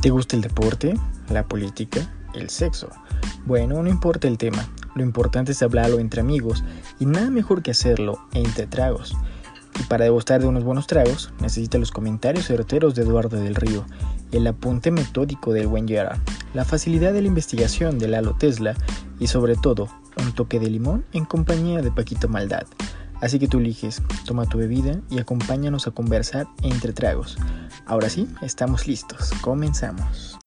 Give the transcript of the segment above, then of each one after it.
¿Te gusta el deporte, la política, el sexo? Bueno, no importa el tema, lo importante es hablarlo entre amigos y nada mejor que hacerlo entre tragos. Y para degustar de unos buenos tragos, necesita los comentarios certeros de Eduardo del Río, el apunte metódico del buen la facilidad de la investigación de Lalo Tesla y sobre todo, un toque de limón en compañía de Paquito Maldad. Así que tú eliges, toma tu bebida y acompáñanos a conversar entre tragos. Ahora sí, estamos listos, comenzamos.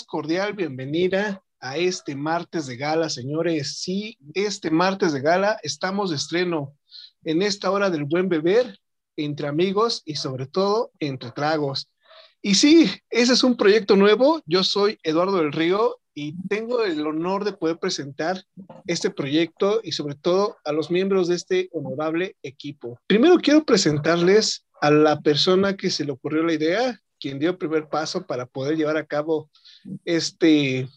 Cordial bienvenida a este martes de gala, señores. Sí, este martes de gala estamos de estreno en esta hora del buen beber, entre amigos y sobre todo entre tragos. Y sí, ese es un proyecto nuevo. Yo soy Eduardo del Río y tengo el honor de poder presentar este proyecto y sobre todo a los miembros de este honorable equipo. Primero quiero presentarles a la persona que se le ocurrió la idea, quien dio el primer paso para poder llevar a cabo este,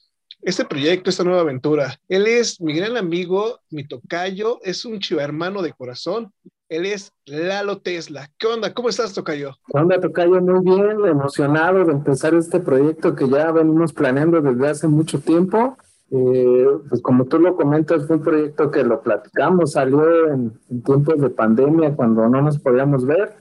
este proyecto, esta nueva aventura. Él es mi gran amigo, mi tocayo, es un chivo hermano de corazón. Él es Lalo Tesla. ¿Qué onda? ¿Cómo estás, Tocayo? ¿Qué onda, Tocayo? Muy bien, emocionado de empezar este proyecto que ya venimos planeando desde hace mucho tiempo. Eh, pues como tú lo comentas, fue un proyecto que lo platicamos, salió en, en tiempos de pandemia cuando no nos podíamos ver.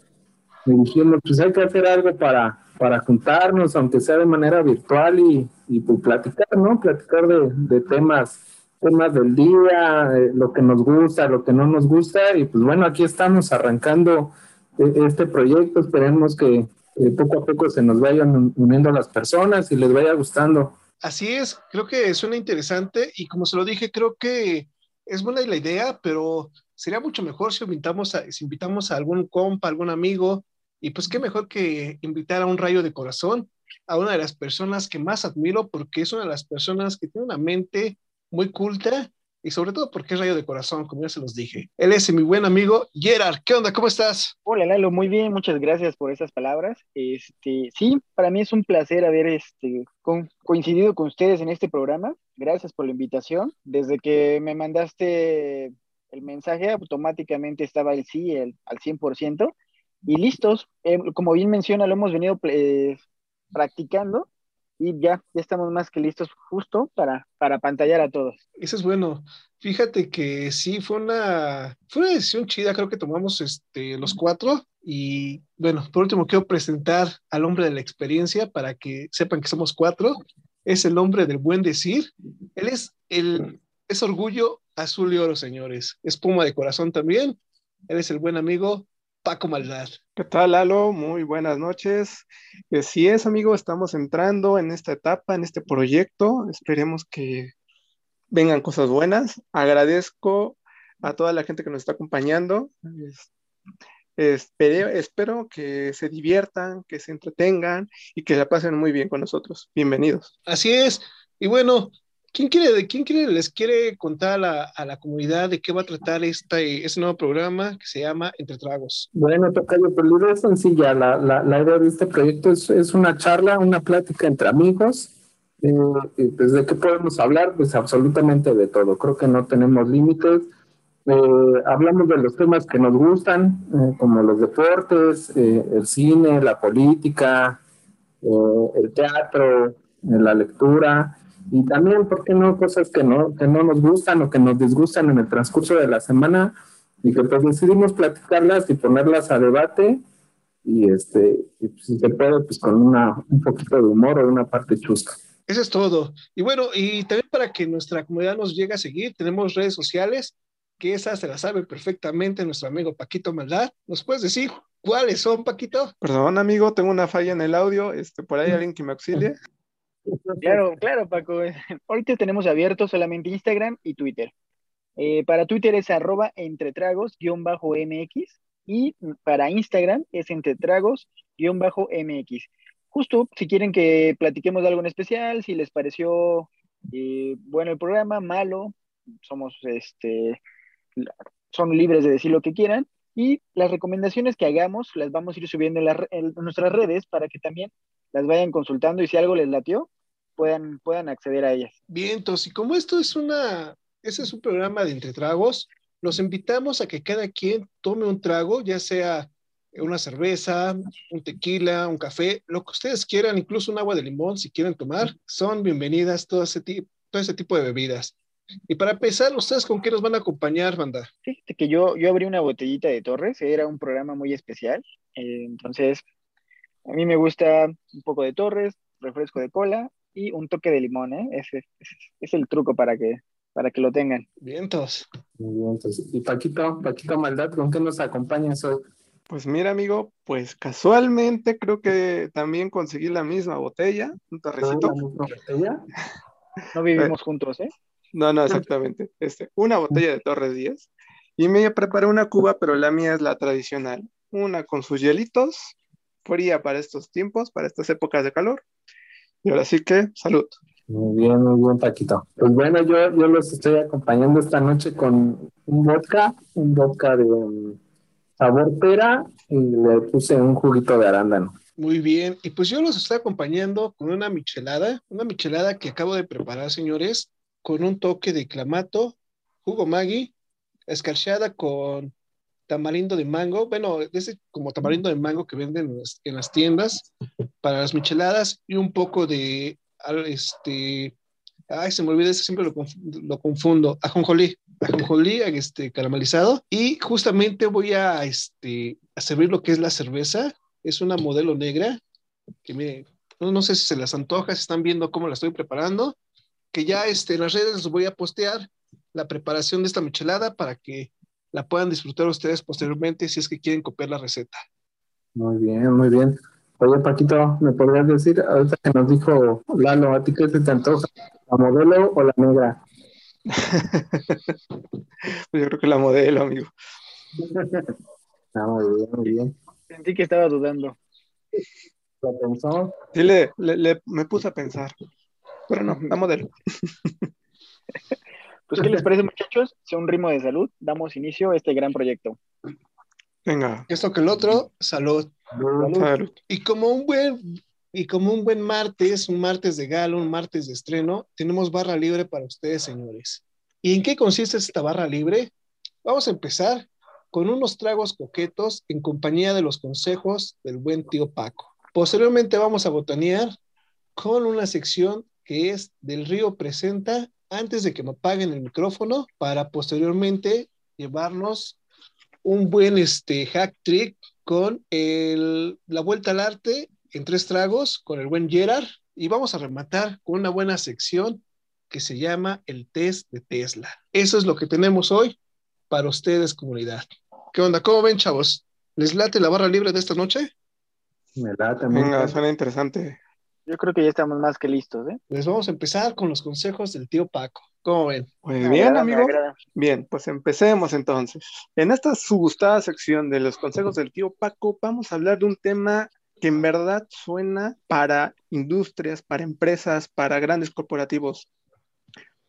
Y dijimos, pues hay que hacer algo para, para juntarnos, aunque sea de manera virtual y, y pues, platicar, ¿no? Platicar de, de, temas, temas del día, eh, lo que nos gusta, lo que no nos gusta. Y pues bueno, aquí estamos arrancando eh, este proyecto. Esperemos que eh, poco a poco se nos vayan uniendo las personas y les vaya gustando. Así es, creo que suena interesante y como se lo dije, creo que es buena la idea, pero sería mucho mejor si invitamos a, si invitamos a algún compa, algún amigo, y pues qué mejor que invitar a un rayo de corazón, a una de las personas que más admiro, porque es una de las personas que tiene una mente muy culta y sobre todo porque es rayo de corazón, como ya se los dije. Él es mi buen amigo Gerard. ¿Qué onda? ¿Cómo estás? Hola Lalo, muy bien, muchas gracias por esas palabras. Este, sí, para mí es un placer haber este, coincidido con ustedes en este programa. Gracias por la invitación. Desde que me mandaste el mensaje, automáticamente estaba el sí el, al 100% y listos. Eh, como bien menciona, lo hemos venido eh, practicando y ya, ya estamos más que listos justo para, para pantallar a todos. Eso es bueno. Fíjate que sí, fue una, fue una decisión chida, creo que tomamos este, los cuatro. Y bueno, por último, quiero presentar al hombre de la experiencia para que sepan que somos cuatro. Es el hombre del buen decir. Él es el es orgullo azul y oro, señores. Es puma de corazón también. Él es el buen amigo Paco Maldad. ¿Qué tal, Lalo? Muy buenas noches. Así es, amigo, estamos entrando en esta etapa, en este proyecto. Esperemos que vengan cosas buenas. Agradezco a toda la gente que nos está acompañando. espero que se diviertan, que se entretengan y que la pasen muy bien con nosotros. Bienvenidos. Así es. Y bueno, ¿Quién quiere, quién quiere, les quiere contar a la, a la comunidad de qué va a tratar este, este nuevo programa que se llama Entre Tragos? Bueno, Tocayo, pues la idea es sencilla. La, la, la idea de este proyecto es, es, una charla, una plática entre amigos. Eh, pues, ¿De qué podemos hablar? Pues absolutamente de todo. Creo que no tenemos límites. Eh, hablamos de los temas que nos gustan, eh, como los deportes, el cine, la política, el teatro, la lectura y también, ¿por qué no? Cosas que no, que no nos gustan o que nos disgustan en el transcurso de la semana y que pues decidimos platicarlas y ponerlas a debate y este, y pues, si se puede, pues con una, un poquito de humor o una parte chusca. Eso es todo. Y bueno, y también para que nuestra comunidad nos llegue a seguir, tenemos redes sociales, que esa se la sabe perfectamente nuestro amigo Paquito Maldad. ¿Nos puedes decir cuáles son, Paquito? Perdón, amigo, tengo una falla en el audio. Este, por ahí alguien que me auxilie. Claro, claro, Paco. Ahorita tenemos abierto solamente Instagram y Twitter. Eh, para Twitter es arroba entretragos-mx y para Instagram es entretragos-mx. Justo si quieren que platiquemos de algo en especial, si les pareció eh, bueno el programa, malo, somos este, son libres de decir lo que quieran. Y las recomendaciones que hagamos las vamos a ir subiendo en, nuestras redes para que también las vayan consultando y si algo les latió, puedan, puedan acceder a ellas. Bien, entonces, y como esto es una, ese es un programa de entretragos, los invitamos a que cada quien tome un trago, ya sea una cerveza, un tequila, un café, lo que ustedes quieran, incluso un agua de limón si quieren tomar, son bienvenidas todo ese, todo ese tipo de bebidas. Y para empezar, ¿ustedes con qué nos van a acompañar, banda? Fíjate que yo, yo abrí una botellita de Torres, era un programa muy especial, eh, entonces a mí me gusta un poco de Torres, refresco de cola y un toque de limón, ¿eh? Ese, es el truco para que, para que lo tengan. Vientos. Vientos. Y Paquito, Paquito Maldad, ¿con qué nos acompañas hoy? Pues mira, amigo, pues casualmente creo que también conseguí la misma botella, un torrecito. botella? No vivimos juntos, ¿eh? No, no, exactamente. Este, una botella de Torres 10. Y me preparé una cuba, pero la mía es la tradicional. Una con sus hielitos, fría para estos tiempos, para estas épocas de calor. Y ahora sí que, salud. Muy bien, muy bien, Paquito. Pues bueno, yo, yo los estoy acompañando esta noche con un vodka, un vodka de um, sabor pera y le puse un juguito de arándano. Muy bien, y pues yo los estoy acompañando con una michelada, una michelada que acabo de preparar, señores, con un toque de clamato, jugo Maggi, escarchada con tamarindo de mango, bueno, ese como tamarindo de mango que venden en las, tiendas para las micheladas y un poco de, este, ay, se me olvida, siempre lo, lo confundo, ajonjolí, ajonjolí este, caramelizado y justamente voy a, este, a servir lo que es la cerveza, es una modelo negra, que miren, no, no sé si se las antoja, si están viendo cómo la estoy preparando, que ya este, en las redes les voy a postear la preparación de esta michelada para que la puedan disfrutar ustedes posteriormente si es que quieren copiar la receta. Muy bien, muy bien. Oye, Paquito, ¿me podrías decir, ahorita que nos dijo Lalo, ¿a ti qué te antoja? ¿La modelo o la negra? pues yo creo que la modelo, amigo. Ah, muy bien, muy bien. Sentí que estaba dudando. ¿La pensó? Sí, le, le, me puse a pensar. Pero no, la modelo. Pues, ¿qué les parece, muchachos? Sea un ritmo de salud. Damos inicio a este gran proyecto. Venga. Esto que el otro, salud. Salud. Y como un buen y como un buen martes, un martes de galo, un martes de estreno, tenemos barra libre para ustedes, señores. ¿Y en qué consiste esta barra libre? Vamos a empezar con unos tragos coquetos en compañía de los consejos del buen tío Paco. Posteriormente vamos a botanear con una sección que es del río presenta antes de que me apaguen el micrófono para posteriormente llevarnos un buen este, hack trick con el, la vuelta al arte en tres tragos con el buen Gerard y vamos a rematar con una buena sección que se llama el test de Tesla. Eso es lo que tenemos hoy para ustedes, comunidad. ¿Qué onda? ¿Cómo ven, chavos? ¿Les late la barra libre de esta noche? Me late. Venga, suena interesante. Yo creo que ya estamos más que listos, ¿eh? Pues vamos a empezar con los consejos del tío Paco. ¿Cómo ven? Muy bien, amigo. Bien, pues empecemos entonces. En esta su gustada sección de los consejos del tío Paco, vamos a hablar de un tema que en verdad suena para industrias, para empresas, para grandes corporativos,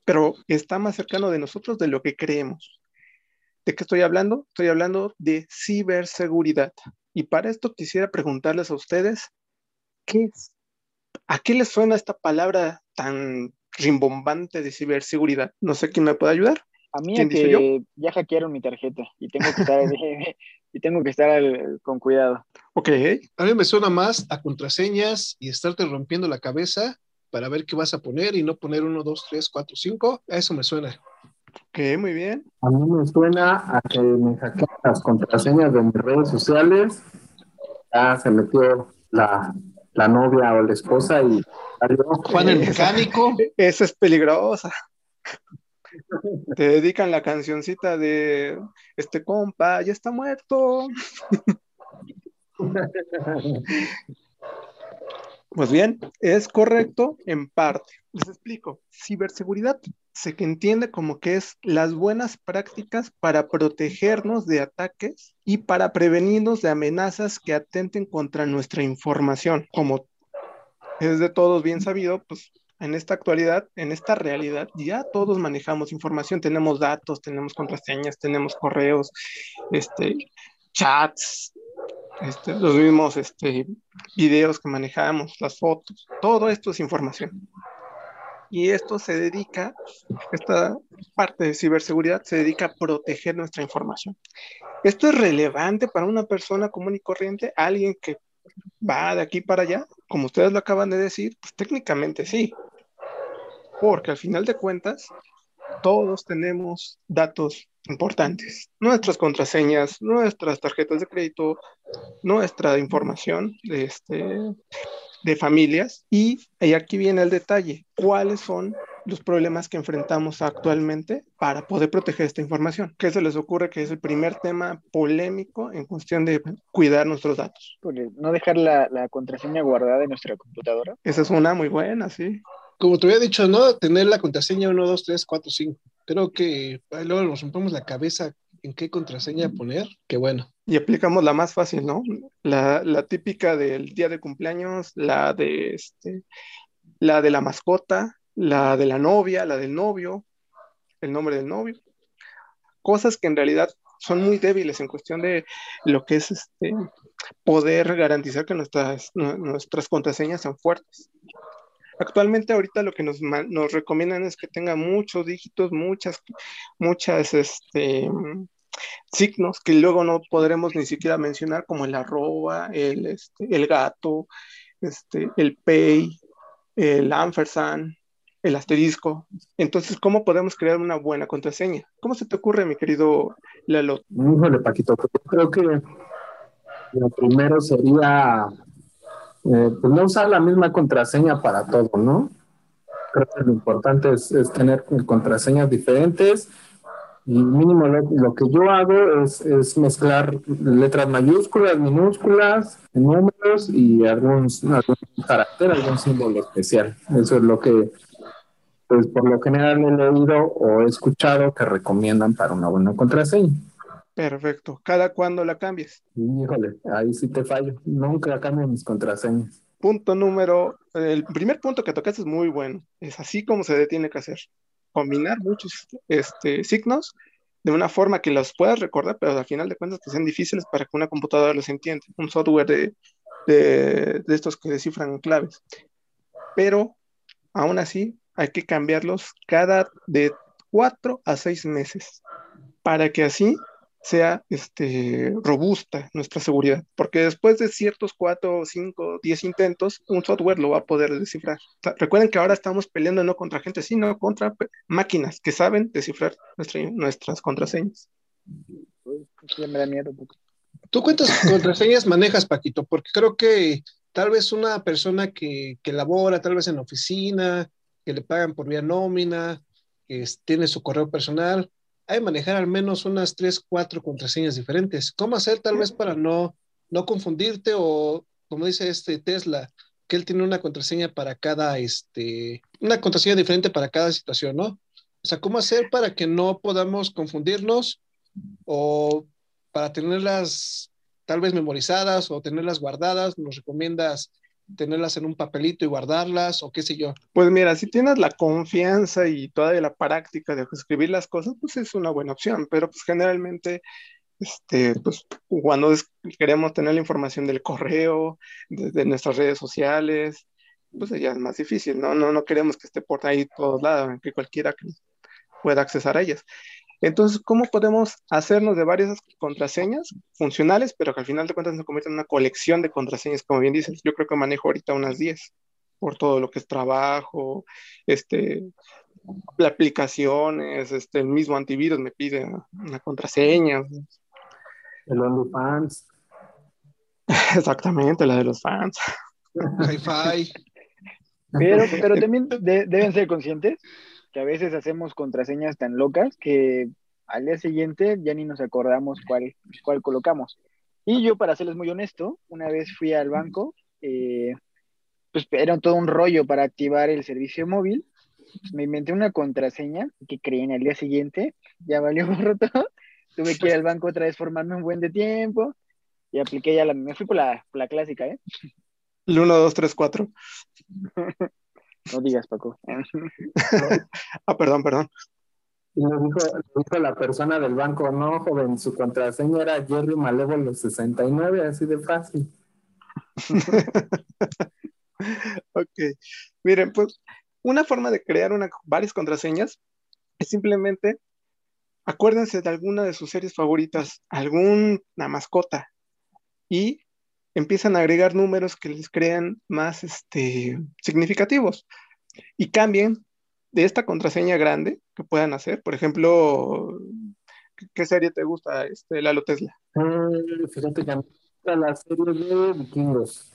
pero está más cercano de nosotros de lo que creemos. ¿De qué estoy hablando? Estoy hablando de ciberseguridad. Y para esto quisiera preguntarles a ustedes, ¿qué es ¿A qué les suena esta palabra tan rimbombante de ciberseguridad? No sé quién me puede ayudar. A mí es que ya hackearon mi tarjeta y tengo que estar, y tengo que estar con cuidado. Ok. A mí me suena más a contraseñas y estarte rompiendo la cabeza para ver qué vas a poner y no poner uno, dos, tres, cuatro, cinco. A eso me suena. Ok, muy bien. A mí me suena a que me hackean las contraseñas de mis redes sociales. Ya se metió la, la novia o la esposa y Juan el mecánico. Esa es peligrosa. Te dedican la cancioncita de este compa, ya está muerto. Pues bien, es correcto en parte. Les explico. Ciberseguridad se entiende como que es las buenas prácticas para protegernos de ataques y para prevenirnos de amenazas que atenten contra nuestra información. Como es de todos bien sabido, pues en esta actualidad, en esta realidad, ya todos manejamos información, tenemos datos, tenemos contraseñas, tenemos correos, este, chats, este, los mismos este, videos que manejamos, las fotos, todo esto es información y esto se dedica, esta parte de ciberseguridad se dedica a proteger nuestra información. Esto es relevante para una persona común y corriente, alguien que va de aquí para allá, como ustedes lo acaban de decir, pues técnicamente sí, porque al final de cuentas todos tenemos datos importantes, nuestras contraseñas, nuestras tarjetas de crédito, nuestra información este, de familias. Y, aquí viene el detalle, ¿cuáles son los problemas que enfrentamos actualmente para poder proteger esta información? ¿Qué se les ocurre que es el primer tema polémico en cuestión de cuidar nuestros datos? No dejar la, la contraseña guardada en nuestra computadora. Esa es una muy buena, sí. Como te había dicho, ¿no? Tener la contraseña 1, 2, 3, 4, 5. Creo que luego nos rompemos la cabeza en qué contraseña poner, qué bueno. Y aplicamos la más fácil, ¿no? La, típica del día de cumpleaños, la de este, la de la mascota, la de la novia, la del novio, el nombre del novio. Cosas que en realidad son muy débiles en cuestión de lo que es este poder garantizar que nuestras, nuestras contraseñas sean fuertes. Actualmente ahorita lo que nos, nos recomiendan es que tenga muchos dígitos, muchas, muchas, este, signos que luego no podremos ni siquiera mencionar como el arroba, el, este, el gato, este, el pay, el ampersand, el asterisco. Entonces, ¿cómo podemos crear una buena contraseña? ¿Cómo se te ocurre, mi querido Lalo? Híjole, Paquito, pues creo que lo primero sería eh, pues no usar la misma contraseña para todo, ¿no? Creo que lo importante es, es tener contraseñas diferentes y mínimo lo, que yo hago es, mezclar letras mayúsculas, minúsculas, números y algún, algún carácter, algún símbolo especial. Eso es lo que, pues por lo general he leído o he escuchado que recomiendan para una buena contraseña. Perfecto. ¿Cada cuándo la cambies? Híjole, ahí sí te fallo. Nunca cambio mis contraseñas. Punto número, el primer punto que tocaste es muy bueno. Es así como se tiene que hacer combinar muchos este, signos de una forma que los puedas recordar, pero al final de cuentas que sean difíciles para que una computadora los entienda, un software de, de, estos que descifran claves. Pero aún así hay que cambiarlos cada de cuatro a seis meses para que así sea este, robusta nuestra seguridad, porque después de ciertos 4, 5, 10 intentos, un software lo va a poder descifrar. Recuerden que ahora estamos peleando no contra gente, sino contra máquinas que saben descifrar nuestras contraseñas. Ya me da miedo. ¿Tú cuántas contraseñas manejas, Paquito? Porque creo que tal vez una persona que, que labora, tal vez en oficina, que le pagan por vía nómina, que tiene su correo personal, hay que manejar al menos unas tres, cuatro contraseñas diferentes. ¿Cómo hacer tal vez para no, no confundirte o, como dice este Tesla, que él tiene una contraseña para cada, este, una contraseña diferente para cada situación, ¿no? O sea, ¿cómo hacer para que no podamos confundirnos o para tenerlas tal vez memorizadas o tenerlas guardadas? ¿Nos recomiendas tenerlas en un papelito y guardarlas o qué sé yo. Pues mira, si tienes la confianza y toda la práctica de escribir las cosas, pues es una buena opción, pero pues generalmente este, pues cuando queremos tener la información del correo, de, nuestras redes sociales, pues ya es más difícil, ¿no? No, no queremos que esté por ahí todos lados, que cualquiera pueda accesar a ellas. Entonces, ¿cómo podemos hacernos de varias contraseñas funcionales, pero que al final de cuentas se convierten en una colección de contraseñas, como bien dices? Yo creo que manejo ahorita unas 10 por todo lo que es trabajo, este, aplicaciones, este, el mismo antivirus me pide una contraseña. El OnlyFans. Exactamente, la de los fans. Hi-Fi. Pero, pero también deben ser conscientes que a veces hacemos contraseñas tan locas que al día siguiente ya ni nos acordamos cuál, cuál colocamos. Y yo, para serles muy honesto, una vez fui al banco, eh, pues era todo un rollo para activar el servicio móvil. Pues, me inventé una contraseña que creí en el día siguiente, ya valió por todo. Tuve que ir al banco otra vez formarme un buen de tiempo y apliqué ya la, me fui por la, por la clásica, ¿eh? El 1, 2, 3, 4. No digas, Paco. ah, perdón, perdón. Y nos dijo, dijo, la persona del banco, no, joven, su contraseña era Jerry Malévolo 69, así de fácil. ok. Miren, pues una forma de crear una, varias contraseñas es simplemente acuérdense de alguna de sus series favoritas, alguna mascota, y empiezan a agregar números que les crean más este, significativos y cambien de esta contraseña grande que puedan hacer. Por ejemplo, ¿qué serie te gusta, este, Lalo Tesla? Mm, fíjate que la serie de vikingos.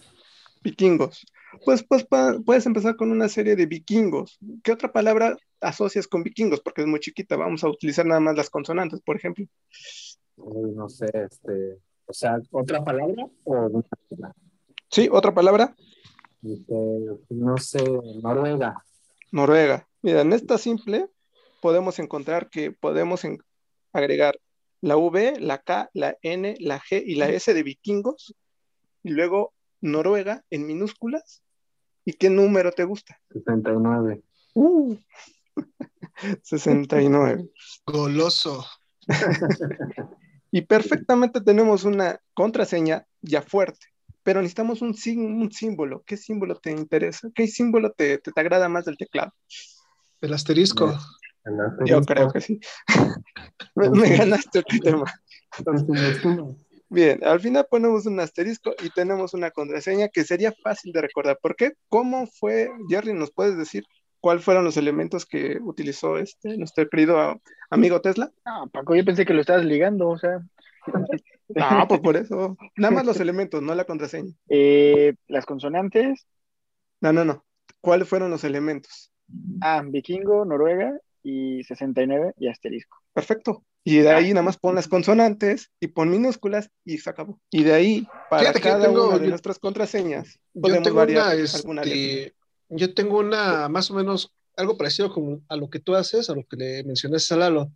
Vikingos. Pues, pues puedes empezar con una serie de vikingos. ¿Qué otra palabra asocias con vikingos? Porque es muy chiquita. Vamos a utilizar nada más las consonantes, por ejemplo. no sé, este, o sea, ¿otra palabra o Sí, otra palabra. Este, no sé, Noruega. Noruega. Mira, en esta simple podemos encontrar que podemos agregar la V, la K, la N, la G y la S de vikingos. Y luego Noruega en minúsculas. ¿Y qué número te gusta? 69. Uh, 69. Goloso. Y perfectamente tenemos una contraseña ya fuerte, pero necesitamos un, un símbolo. ¿Qué símbolo te interesa? ¿Qué símbolo te, te, agrada más del teclado? El asterisco. Yo creo que sí. me, ganaste el tema. Bien, al final ponemos un asterisco y tenemos una contraseña que sería fácil de recordar. ¿Por qué? ¿Cómo fue, Jerry? ¿Nos puedes decir cuáles fueron los elementos que utilizó este nuestro querido amigo Tesla? No, Paco, yo pensé que lo estabas ligando, o sea. No, pues por eso. Nada más los elementos, no la contraseña. Eh, las consonantes. No, no, no. ¿Cuáles fueron los elementos? Ah, vikingo, Noruega y 69 y asterisco. Perfecto. Y de ahí nada más pon las consonantes y pon minúsculas y se acabó. Y de ahí, para cada una de nuestras contraseñas, podemos variar alguna este, yo tengo una, más o menos, algo parecido como a lo que tú haces, a lo que le mencionaste a Lalo.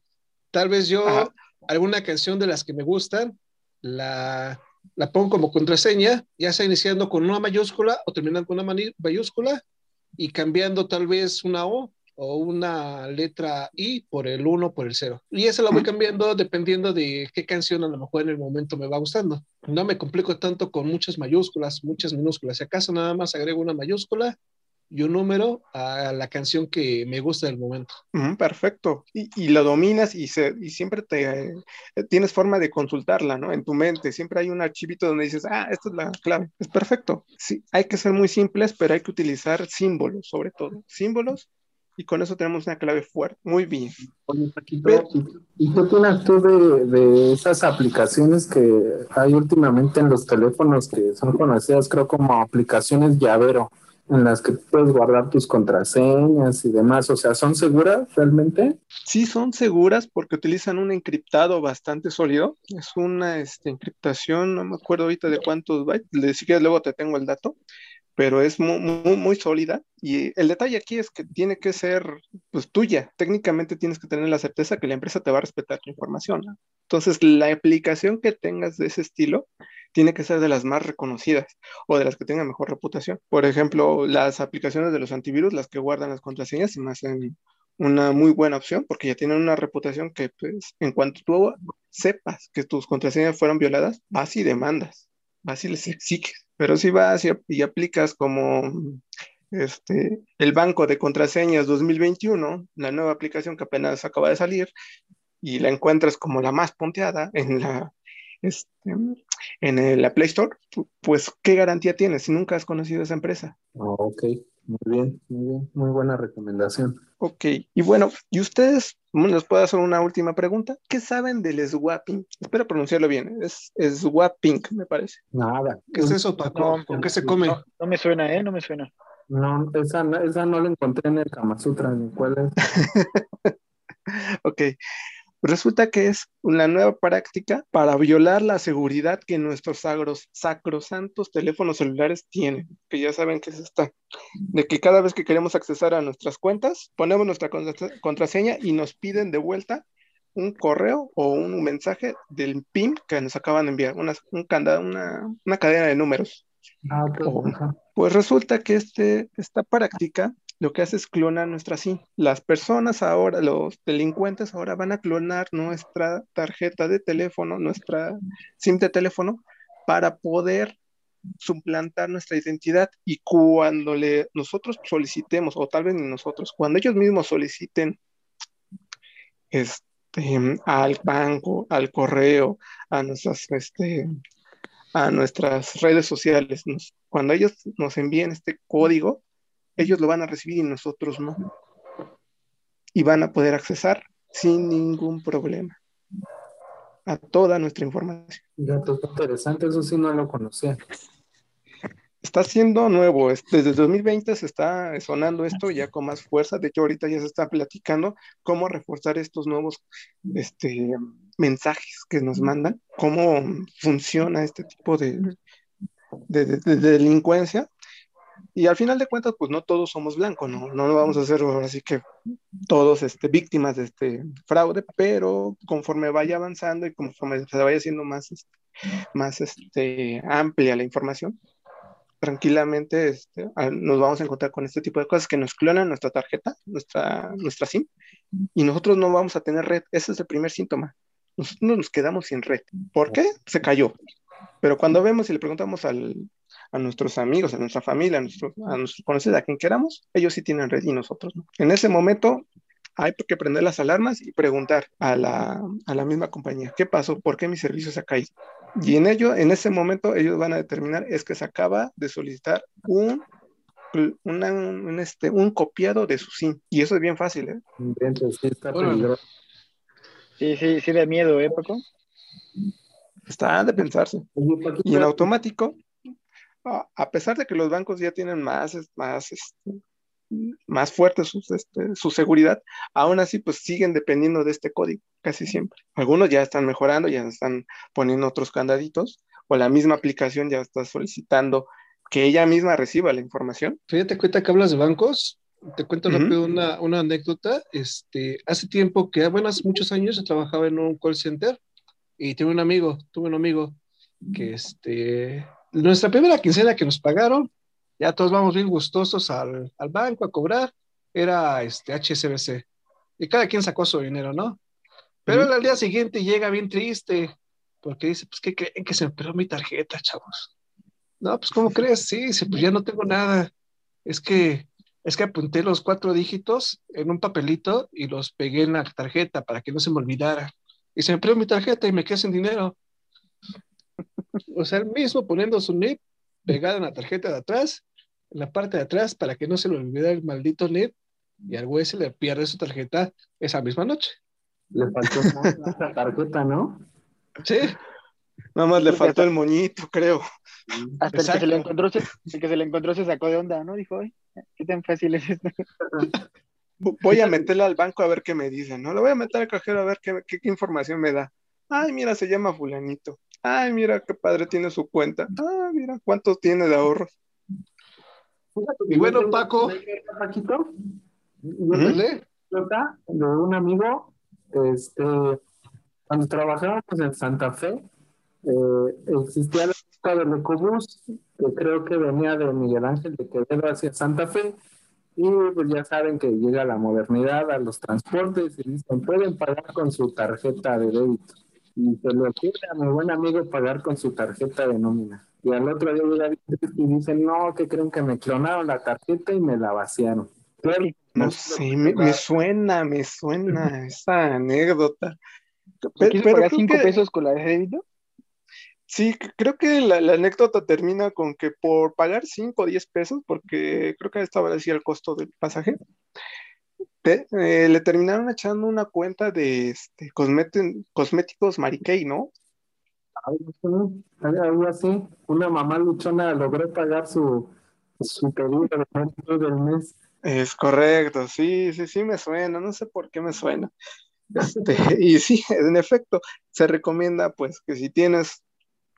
Tal vez yo, alguna canción de las que me gustan, la, la pongo como contraseña, ya sea iniciando con una mayúscula o terminando con una mayúscula y cambiando tal vez una O o una letra I por el 1 por el 0. Y esa la voy cambiando dependiendo de qué canción a lo mejor en el momento me va gustando. No me complico tanto con muchas mayúsculas, muchas minúsculas. Si acaso nada más agrego una mayúscula y un número a la canción que me gusta del momento. perfecto. Y, y, lo dominas y, se, y siempre te eh, tienes forma de consultarla, ¿no? En tu mente. Siempre hay un archivito donde dices, ah, esta es la clave. Es perfecto. Sí, hay que ser muy simples, pero hay que utilizar símbolos, sobre todo. Símbolos. Y con eso tenemos una clave fuerte. Muy bien. Oye, Paquito, ¿y qué opinas tú de, de esas aplicaciones que hay últimamente en los teléfonos que son conocidas, creo, como aplicaciones llavero? En las que puedes guardar tus contraseñas y demás. O sea, ¿son seguras realmente? Sí, son seguras porque utilizan un encriptado bastante sólido. Es una este, encriptación, no me acuerdo ahorita de cuántos bytes, si quieres luego te tengo el dato, pero es muy, muy, sólida. Y el detalle aquí es que tiene que ser pues, tuya. Técnicamente tienes que tener la certeza que la empresa te va a respetar tu información. Entonces, la aplicación que tengas de ese estilo tiene que ser de las más reconocidas o de las que tengan mejor reputación. Por ejemplo, las aplicaciones de los antivirus, las que guardan las contraseñas, se me hacen una muy buena opción porque ya tienen una reputación que pues, en cuanto tú sepas que tus contraseñas fueron violadas, vas y demandas, vas y les exiges. Pero si vas y, y aplicas como este, el banco de contraseñas 2021, la nueva aplicación que apenas acaba de salir, y la encuentras como la más punteada en la este, en la Play Store, pues ¿qué garantía tienes si nunca has conocido esa empresa? Oh, ok, muy bien, muy bien, muy buena recomendación. Ok, y bueno, ¿y ustedes les puedo hacer una última pregunta? ¿Qué saben del swapping? Espero pronunciarlo bien, es swapping, me parece. Nada. ¿Qué es eso, Paco? ¿Con qué se come? No, me suena, ¿eh? No me suena. No, esa, esa no la encontré en el Kama Sutra, ¿cuál es? ok. Resulta que es una nueva práctica para violar la seguridad que nuestros sagros, sacrosantos teléfonos celulares tienen, que ya saben que es esta, de que cada vez que queremos accesar a nuestras cuentas, ponemos nuestra contraseña y nos piden de vuelta un correo o un mensaje del PIN que nos acaban de enviar, una, un candado, una, una cadena de números. Ah, pues resulta que este, esta práctica lo que hace es clonar nuestra SIM. Las personas ahora, los delincuentes ahora van a clonar nuestra tarjeta de teléfono, nuestra SIM de teléfono, para poder suplantar nuestra identidad y cuando le, nosotros solicitemos, o tal vez nosotros, cuando ellos mismos soliciten este, al banco, al correo, a nuestras, este, a nuestras redes sociales, cuando ellos nos envíen este código, ellos lo van a recibir y nosotros no. Y van a poder accesar sin ningún problema a toda nuestra información. Datos interesante, eso sí no lo conocía. Está siendo nuevo, desde 2020 se está sonando esto ya con más fuerza, de hecho ahorita ya se está platicando cómo reforzar estos nuevos este, mensajes que nos mandan, cómo funciona este tipo de, de delincuencia y al final de cuentas, pues no todos somos blancos, ¿no? No vamos a ser así que todos este, víctimas de este fraude, pero conforme vaya avanzando y conforme se vaya haciendo más, este, más este, amplia la información, tranquilamente este, nos vamos a encontrar con este tipo de cosas que nos clonan nuestra tarjeta, nuestra, nuestra SIM, y nosotros no vamos a tener red. Ese es el primer síntoma. Nosotros nos quedamos sin red. ¿Por qué? Se cayó. Pero cuando vemos y le preguntamos al, a nuestros amigos, a nuestra familia, a nuestros, a nuestros conocidos, a quien queramos, ellos sí tienen red y nosotros no. En ese momento hay que prender las alarmas y preguntar a la, a la misma compañía, ¿qué pasó? ¿Por qué mi servicio se ha caído? Y en ello, en ese momento, ellos van a determinar es que se acaba de solicitar un, un, este, un copiado de su SIM. Y eso es bien fácil, ¿eh? Sí, sí, sí, de miedo, ¿eh, Paco? Está de pensarse. Y en automático, a pesar de que los bancos ya tienen más, más, este, más fuerte este, su, seguridad, aún así pues siguen dependiendo de este código casi siempre. Algunos ya están mejorando, ya están poniendo otros candaditos, o la misma aplicación ya está solicitando que ella misma reciba la información. Fíjate cuenta que hablas de bancos, te cuento rápido una, una, anécdota. Este, hace tiempo que, bueno, hace muchos años yo trabajaba en un call center y tuve un amigo, tuve un amigo que este, nuestra primera quincena que nos pagaron, ya todos vamos bien gustosos al, al banco a cobrar, era este HSBC. Y cada quien sacó su dinero, ¿no? Pero al día siguiente llega bien triste, porque dice, pues, ¿qué creen que se me perdió mi tarjeta, chavos? No, pues, ¿cómo crees? Sí, dice, pues ya no tengo nada. Es que, es que apunté los cuatro dígitos en un papelito y los pegué en la tarjeta para que no se me olvidara. Y se me perdió mi tarjeta y me quedé sin dinero o sea, el mismo poniendo su NIP pegado en la tarjeta de atrás, en la parte de atrás, para que no se le olvide el maldito NIP, y al güey se le pierde su tarjeta esa misma noche. Le faltó esa tarjeta, ¿no? Sí. Nada más le faltó el moñito, creo. Hasta el que, se le encontró, se, el que se le encontró se sacó de onda, ¿no? Dijo, Ay, qué tan fácil es esto. Voy a meterle al banco a ver qué me dicen, ¿no? Lo voy a meter al cajero a ver qué, qué información me da. Ay, mira, se llama fulanito. Ay, mira qué padre tiene su cuenta. Ah, mira cuánto tiene de ahorros. Y bueno, Paco. Paquito, de un amigo, este, cuando trabajábamos en Santa Fe, eh, existía la ruta del Ecobús, que creo que venía de Miguel Ángel de Quevedo hacia Santa Fe, y pues ya saben que llega la modernidad a los transportes y dicen, pueden pagar con su tarjeta de débito y se lo pide a mi buen amigo pagar con su tarjeta de nómina. Y al otro día llega y dicen, no, que creen que me clonaron la tarjeta y me la vaciaron. no sé, me, suena, me suena esa anécdota. ¿Quieres pagar cinco pesos con la de débito? Sí, creo que la, anécdota termina con que por pagar 5 o 10 pesos, porque creo que estaba decía el costo del pasaje, eh, le terminaron echando una cuenta de este, cosméticos Mariquey, ¿no? Algo así, una mamá luchona logró pagar su, su pedido del mes. Es correcto, sí, sí, sí me suena, no sé por qué me suena. Este, y sí, en efecto, se recomienda pues que si tienes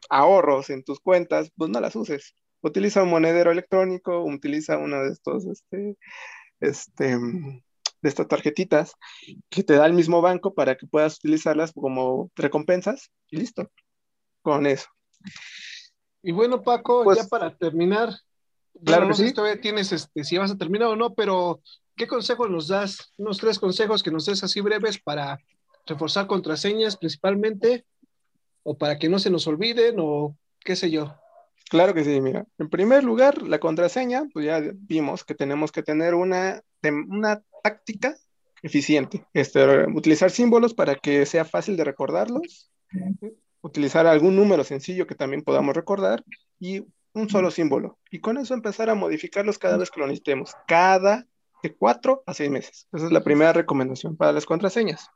ahorros en tus cuentas, pues no las uses. Utiliza un monedero electrónico, utiliza uno de estos, este, este, de estas tarjetitas que te da el mismo banco para que puedas utilizarlas como recompensas y listo. Con eso. Y bueno, Paco, Pues- ya para terminar, Claro que no sé sí. si todavía tienes este, si vas a terminar o no, pero ¿qué consejos nos das? Unos tres consejos que nos des así breves para reforzar contraseñas principalmente, o para que no se nos olviden, o qué sé yo. Claro que sí, mira. En primer lugar, la contraseña, pues ya vimos que tenemos que tener una, una táctica eficiente. Este, utilizar símbolos para que sea fácil de recordarlos, utilizar algún número sencillo que también podamos recordar y un solo símbolo. Y con eso empezar a modificarlos cada vez que lo necesitemos, cada de cuatro a seis meses. Esa es la primera recomendación para las contraseñas.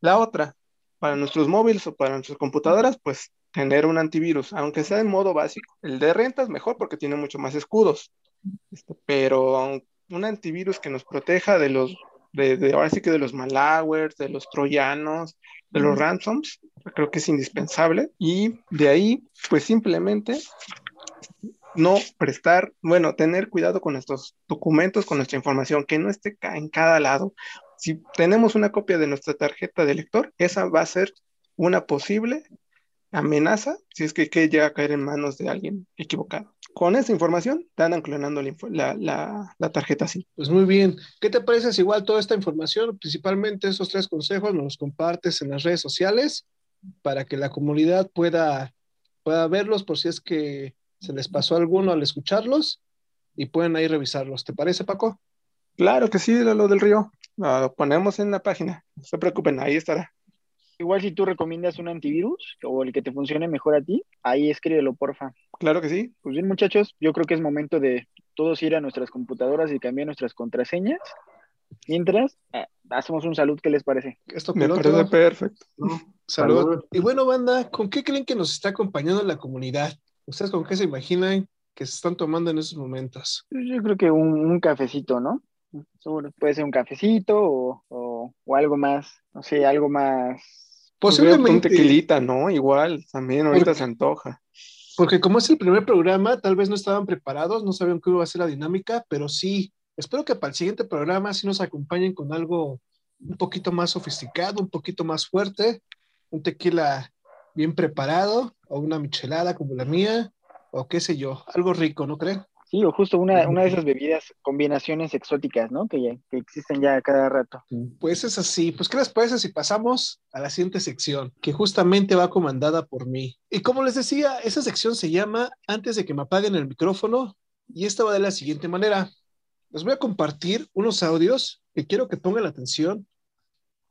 La otra, para nuestros móviles o para nuestras computadoras, pues tener un antivirus, aunque sea en modo básico. El de renta es mejor porque tiene mucho más escudos, Este, pero un antivirus que nos proteja de los, de, de- ahora sí que de los malwares, de los troyanos, de los ransoms, creo que es indispensable. Y de ahí, pues simplemente no prestar, bueno, tener cuidado con nuestros documentos, con nuestra información, que no esté en cada lado. Si tenemos una copia de nuestra tarjeta de lector, esa va a ser una posible amenaza si es que, que llega a caer en manos de alguien equivocado. Con esa información, te andan clonando la, info- la- la- la tarjeta así. Pues muy bien. ¿Qué te parece si igual toda esta información, principalmente esos tres consejos, nos los compartes en las redes sociales para que la comunidad pueda, pueda verlos por si es que se les pasó alguno al escucharlos y pueden ahí revisarlos. ¿Te parece, Paco? Claro que sí, lo del río. Lo ponemos en la página. No se preocupen, ahí estará. Igual si tú recomiendas un antivirus o el que te funcione mejor a ti, ahí escríbelo, porfa. Claro que sí. Pues bien, muchachos, yo creo que es momento de todos ir a nuestras computadoras y cambiar nuestras contraseñas. Mientras, eh, hacemos un salud, ¿qué les parece? Esto Me piloto. parece perfecto. Salud. Salud. Y bueno, banda, ¿con qué creen que nos está acompañando la comunidad? ¿Ustedes con qué se imaginan que se están tomando en estos momentos? Pues Yo creo que un, un cafecito, ¿no? Seguro, puede ser un cafecito o, o- o algo más, no sé, algo más. Un Posiblemente, tequilita, ¿no? Igual, también ahorita Porque- se antoja. porque como es el primer programa, tal vez no estaban preparados, no sabían cómo iba a ser la dinámica, pero sí, espero que para el siguiente programa sí nos acompañen con algo un poquito más sofisticado, un poquito más fuerte, un tequila bien preparado, o una michelada como la mía, o qué sé yo, algo rico, ¿no creen? Sí, o justo una, una de esas bebidas, combinaciones exóticas, ¿no? Que, ya- que existen ya a cada rato. Pues es así. Pues, ¿qué les parece si pasamos a la siguiente sección, que justamente va comandada por mí? Y como les decía, esa sección se llama Antes de que me apaguen el micrófono, y esta va de la siguiente manera. Les voy a compartir unos audios que quiero que pongan atención.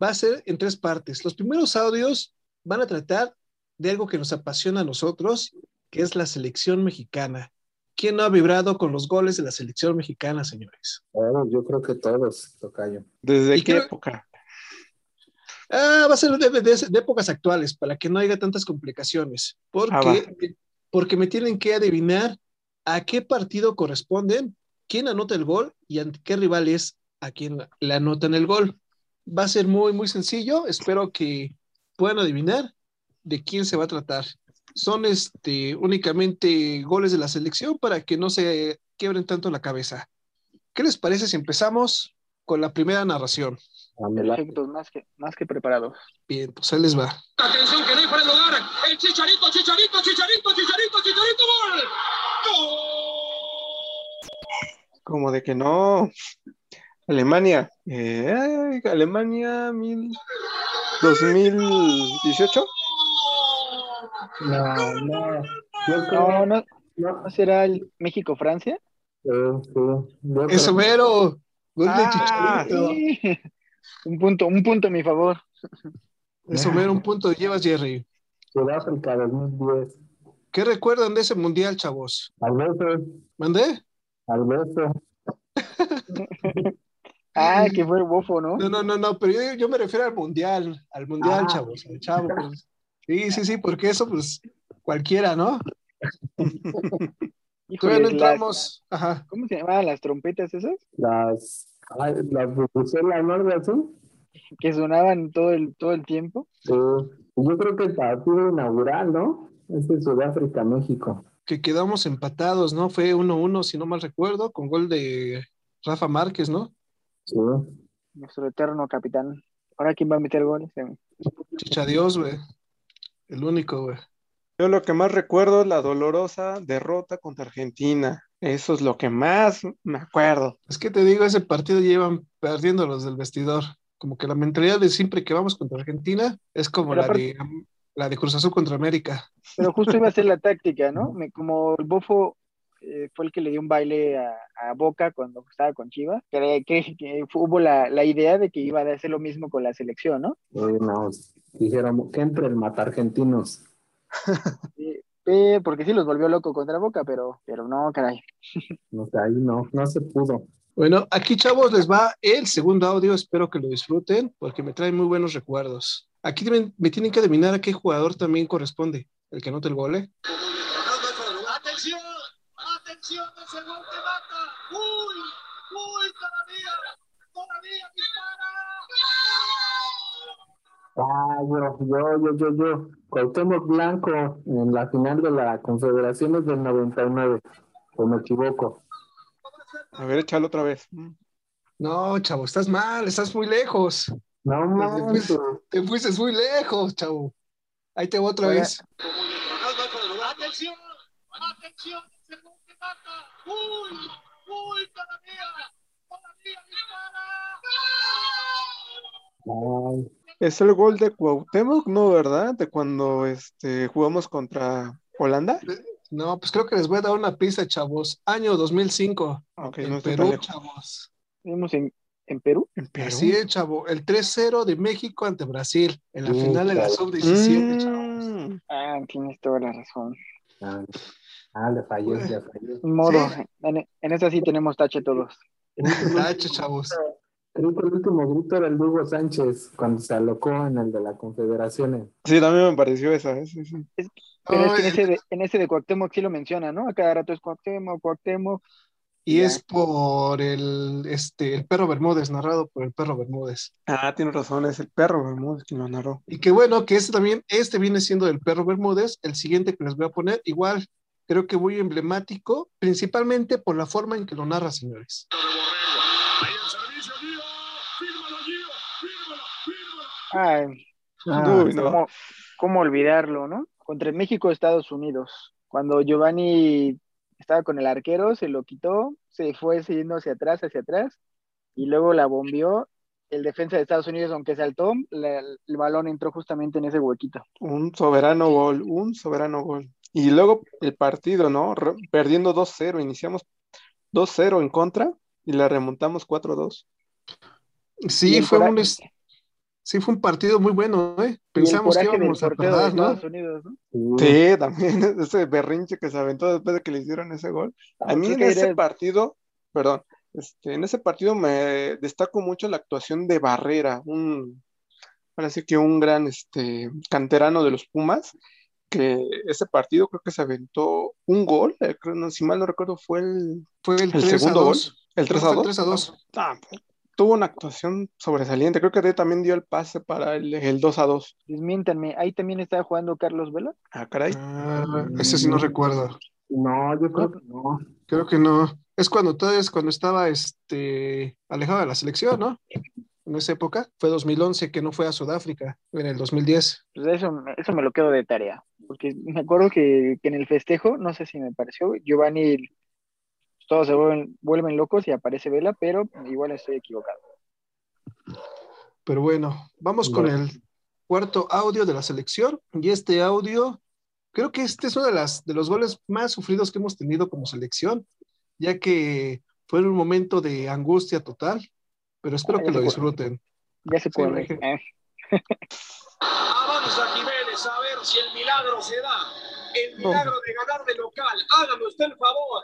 Va a ser en tres partes. Los primeros audios van a tratar de algo que nos apasiona a nosotros, que es la selección mexicana. ¿Quién no ha vibrado con los goles de la selección mexicana, señores? Bueno, yo creo que todos, Tocayo. ¿Desde qué creo- época? Ah, va a ser de, de- de épocas actuales para que no haya tantas complicaciones. Porque, Ah, porque me tienen que adivinar a qué partido corresponden, quién anota el gol y ante qué rival es a quien le anotan el gol. Va a ser muy, muy sencillo. Espero que puedan adivinar de quién se va a tratar. Son este, únicamente goles de la selección para que no se quiebren tanto la cabeza. ¿Qué les parece si empezamos con la primera narración? Perfectos, más que, más que preparados. Bien, pues ahí les va. Atención que no hay fuera de lugar. El chicharito, chicharito, chicharito, chicharito, chicharito, gol. Como de que no. Alemania. Eh, Alemania mil... 2018. No, no. Yo No, creo no, no. ¿no será el México-Francia? Sí, sí. Yo Eso mero. Gol de Ah, Chicharito. Sí. Un punto, un punto a mi favor. Eso mero, un punto llevas, Jerry. Sudáfrica 2010. ¿Qué recuerdan de ese mundial, chavos? Al beso, ¿Mandé? al beso. Ah, que fue bofo, ¿no? No, no, no, no, pero yo, yo me refiero al mundial, al mundial, Ah. chavos, al chavo. pues. Sí, sí, sí, porque eso, pues, cualquiera, ¿no? Híjole, Todavía no las- entramos. Ajá. ¿Cómo se llamaban las trompetas esas? Las, las bubucelas, ¿no? Así. que sonaban todo el, todo el tiempo. Sí. Yo creo que el partido inaugural, ¿no? Es de Sudáfrica, México. Que quedamos empatados, ¿no? Fue 1-1, si no mal recuerdo, con gol de Rafa Márquez, ¿no? Sí. Nuestro eterno capitán. Ahora, ¿quién va a meter goles? Chicha Dios, güey. El único, güey. Yo lo que más recuerdo es la dolorosa derrota contra Argentina. Eso es lo que más me acuerdo. Es que te digo, ese partido llevan perdiendo los del vestidor. Como que la mentalidad de siempre que vamos contra Argentina es como Pero la aparte- de, la de Cruz Azul contra América. Pero justo iba a ser la táctica, ¿no? Me- como el Bofo eh, fue el que le dio un baile a, a Boca cuando estaba con Chivas, que, que- que hubo la, la idea de que iba a hacer lo mismo con la selección, ¿no? Eh, nos dijeron que entre el mata argentinos. Porque sí los volvió loco contra Boca, pero, pero no, caray. No ahí no, no se pudo. Bueno, aquí chavos les va el segundo audio, espero que lo disfruten porque me trae muy buenos recuerdos. Aquí me tienen que adivinar a qué jugador también corresponde, el que anote el gol. ¿eh? Atención, atención, ese gol que mata. Uy, uy, todavía, todavía. Ah, yo, yo, yo, yo, yo. Cuauhtémoc Blanco en la final de la Confederaciones del 99. O me equivoco. A ver, échalo otra vez. Mm. No, chavo, estás mal, estás muy lejos. No mames. Te fuiste muy lejos, chavo. Ahí te voy otra Oiga. vez. Atención, atención, que mata. Uy, uy, todavía, todavía dispara. Es el gol de Cuauhtémoc, ¿no? ¿Verdad? De cuando este, jugamos contra Holanda. No, pues creo que les voy a dar una pista, chavos. Año 2005, Ok, en no estoy tan Perú, lejos. chavos. Vimos en, en Perú. ¿En Perú? Así es, chavo. El 3-0 de México ante Brasil en la Sí, final de la chavo. sub-17, chavos. Mm. Ah, tienes toda la razón. ah, ah, le fallé, le fallé. Ni modo, Sí. en, en esa sí tenemos tache todos. Tache, chavos. Creo que el último grito era el de Hugo Sánchez cuando se alocó en el de la Confederaciones. Sí, también me pareció esa. ¿eh? Sí, sí. Pero No, es que en ese, de, en ese de Cuauhtémoc sí lo menciona, ¿no? A cada rato es Cuauhtémoc, Cuauhtémoc. Y Ya. es por el, este, el perro Bermúdez, narrado por el perro Bermúdez. Ah, tienes razón, es el perro Bermúdez quien lo narró. Y que bueno, que este también, este viene siendo del perro Bermúdez, el siguiente que les voy a poner, igual, creo que muy emblemático, principalmente por la forma en que lo narra, señores. Ahí el servicio, Gio. Fírmalo, Fírmalo. Ay, Uy, no. ¿cómo, cómo olvidarlo, no? Contra México Estados Unidos. Cuando Giovanni estaba con el arquero, se lo quitó, se fue siguiendo hacia atrás, hacia atrás, y luego la bombeó. El defensa de Estados Unidos, aunque saltó, la- el balón entró justamente en ese huequito. Un soberano gol, un soberano gol. Y luego el partido, ¿no? Re- perdiendo 2-0, iniciamos 2-0 en contra y la remontamos 4-2. Y Sí, fue un, sí, fue un partido muy bueno, ¿eh? Pensamos que íbamos a perder, ¿no? Estados Unidos, ¿no? Sí, también ese berrinche que se aventó después de que le hicieron ese gol. A mí Creo en ese partido, perdón, este, en ese partido me destaco mucho la actuación de Barrera, un, sí que un gran este, canterano de los Pumas, que ese partido creo que se aventó un gol, eh, creo, no, si mal no recuerdo fue el, Fue el, el 3 a segundo gol, 2. el 3 Fue a el 2. 3 a 2. Ah, tuvo una actuación sobresaliente, creo que también dio el pase para el, el 2 a 2. Desmiéntanme, ahí también estaba jugando Carlos Vela. Ah, caray. Ah, ese sí no recuerdo. No, yo creo que no. Creo que no. Es cuando todavía es cuando estaba este alejado de la selección, ¿no? En esa época. Fue 2011 que no fue a Sudáfrica, en el 2010. Pues eso, eso me lo quedo de tarea. Porque me acuerdo que, que en el festejo, no sé si me pareció, Giovanni, todos se vuelven, vuelven locos y aparece Vela, pero igual estoy equivocado. Pero bueno, vamos con el cuarto audio de la selección. Y este audio, creo que este es uno de, las, de los goles más sufridos que hemos tenido como selección, ya que fue en un momento de angustia total. Pero espero Ah, que lo disfruten. Ya se Sí, puede. Reje. Eh, Avanza Jiménez a ver si el milagro se da. El milagro de ganar de local. Hágame usted el favor.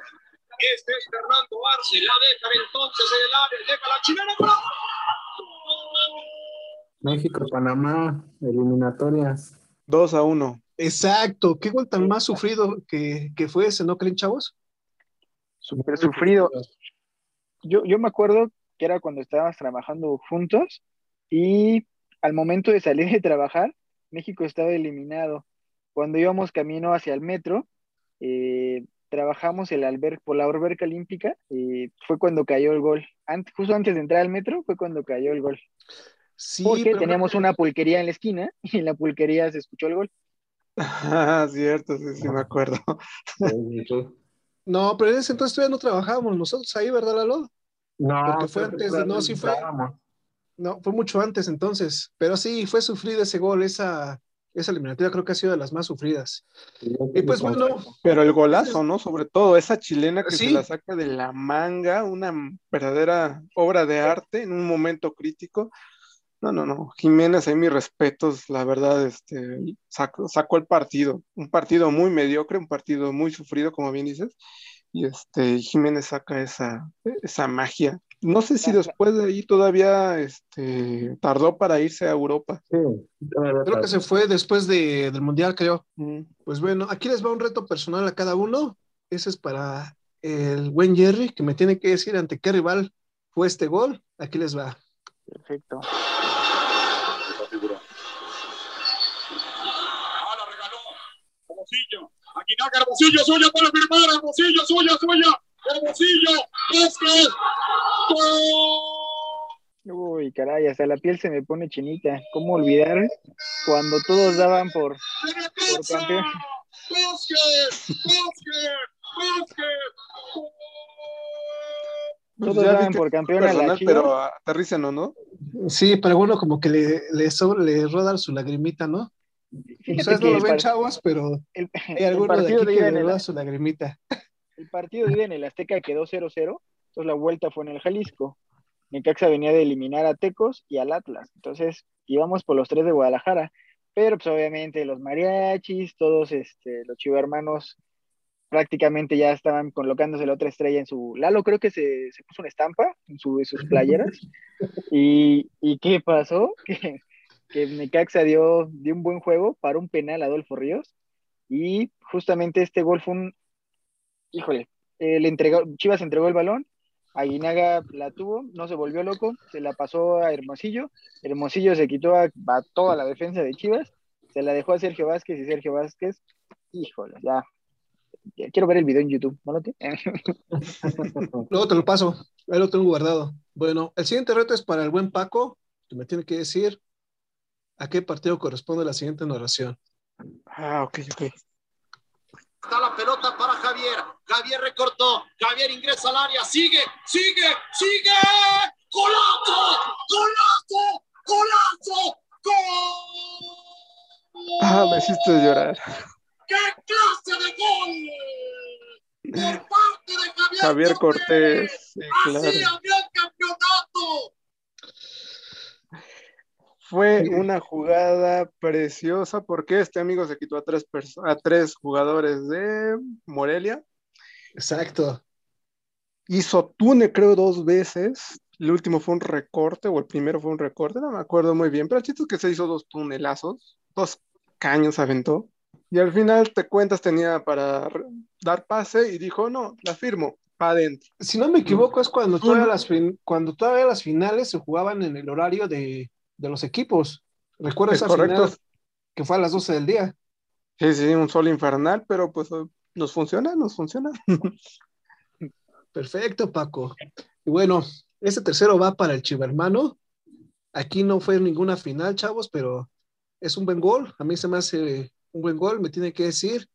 Este es Fernando Arce. La dejan entonces en el área. Deja la chilena. ¡Bravo! México, Panamá, eliminatorias. 2 a 1. Exacto, qué gol tan más sufrido que, que fue ese, ¿no creen, chavos? súper sufrido. Yo, yo me acuerdo que era cuando estábamos trabajando juntos Y al momento de salir de trabajar, México estaba eliminado. Cuando íbamos camino hacia el metro, eh, trabajamos el alber por la alberca olímpica y fue cuando cayó el gol. Justo antes de entrar al metro fue cuando cayó el gol. Sí, Porque pero teníamos una pulquería en la esquina y en la pulquería se escuchó el gol. Ah, cierto, sí, sí, me acuerdo. No, pero en ese entonces todavía no trabajábamos nosotros ahí, ¿verdad, Lalo? No, Porque fue antes de- no, sí fue-. No, fue mucho antes entonces. Pero sí, fue sufrido ese gol, esa, esa eliminatoria creo que ha sido de las más sufridas. Y pues bueno, Pero el golazo, ¿no? Sobre todo esa chilena que Sí. se la saca de la manga, una verdadera obra de arte en un momento crítico. No, no, no. Jiménez, ahí mis respetos, la verdad, este, sacó, sacó el partido. Un partido muy mediocre, un partido muy sufrido, como bien dices. Y este, Jiménez saca esa, esa magia. No sé si después de ahí todavía este, tardó para irse a Europa. Sí, creo que se fue después de- del Mundial, creo. Mm. Pues bueno, aquí les va un reto personal a cada uno. Ese es para el buen Jerry, que me tiene que decir ante qué rival fue este gol. Aquí les va. Perfecto. Ah, la regaló. Hermosillo. Aguinaga, Hermosillo, suya para firmar. Hermosillo, suya, suya. Hermosillo. Vázquez. Uy, caray, hasta la piel se me pone chinita. ¿Cómo olvidar cuando todos daban por, ¡De por campeón? Pues Todos ya daban por campeón a la personal, Chivas. pero aterrícenlo, ¿no? Sí, pero bueno, como que le, le, sobra- le roda su lagrimita, ¿no? Fíjate Ustedes no lo ven, chavos, pero el- hay alguno de partido aquí de que le roda su lagrimita. El partido de ida en el Azteca quedó 0-0, entonces la vuelta fue en el Jalisco. Necaxa venía de eliminar a Tecos y al Atlas, entonces íbamos por los tres de Guadalajara, pero pues obviamente los mariachis, todos este, los chivermanos prácticamente ya estaban colocándose la otra estrella en su... Lalo creo que se, se puso una estampa en, su, en sus playeras. ¿Y, ¿Y qué pasó? Que, que Necaxa dio, dio un buen juego para un penal a Adolfo Ríos y justamente este gol fue un... Híjole, eh, le entregó, Chivas entregó el balón, Aguinaga la tuvo, no se volvió loco, se la pasó a Hermosillo, Hermosillo se quitó a, a toda la defensa de Chivas, se la dejó a Sergio Vázquez y Sergio Vázquez, híjole, ya, quiero ver el video en YouTube, ¿no lo tienes? Luego te lo paso, ahí lo tengo guardado. Bueno, el siguiente reto es para el buen Paco, que me tiene que decir a qué partido corresponde la siguiente narración. Ah, ok, ok. Está la pelota para Javier. Javier recortó. Javier ingresa al área. Sigue, sigue, sigue. ¡Golazo! ¡Golazo! ¡Golazo! ¡Gol! Ah, me hiciste llorar. ¡Qué clase de gol! Por parte de Javier, Javier Cortés, sí, Así claro. abrió el campeonato. Fue una jugada preciosa porque este amigo se quitó a tres, a tres jugadores de Morelia. Exacto. Hizo túnel, creo, dos veces. El último fue un recorte, o el primero fue un recorte, no me acuerdo muy bien, pero el chiste es que se hizo dos tunelazos, dos caños aventó. Y al final, te cuentas, tenía para dar pase y dijo, no, la firmo, para adentro. Si no me equivoco, es cuando todavía las, fin- cuando todavía las finales se jugaban en el horario de, de los equipos. Recuerdo Es esa correcto. final que fue a las 12 del día. Sí, sí, un sol infernal, pero pues nos funciona, nos funciona. Perfecto, Paco. Y bueno, este tercero va para el Chivermano. Aquí no fue ninguna final, chavos, pero es un buen gol. A mí se me hace un buen gol. Me tiene que decir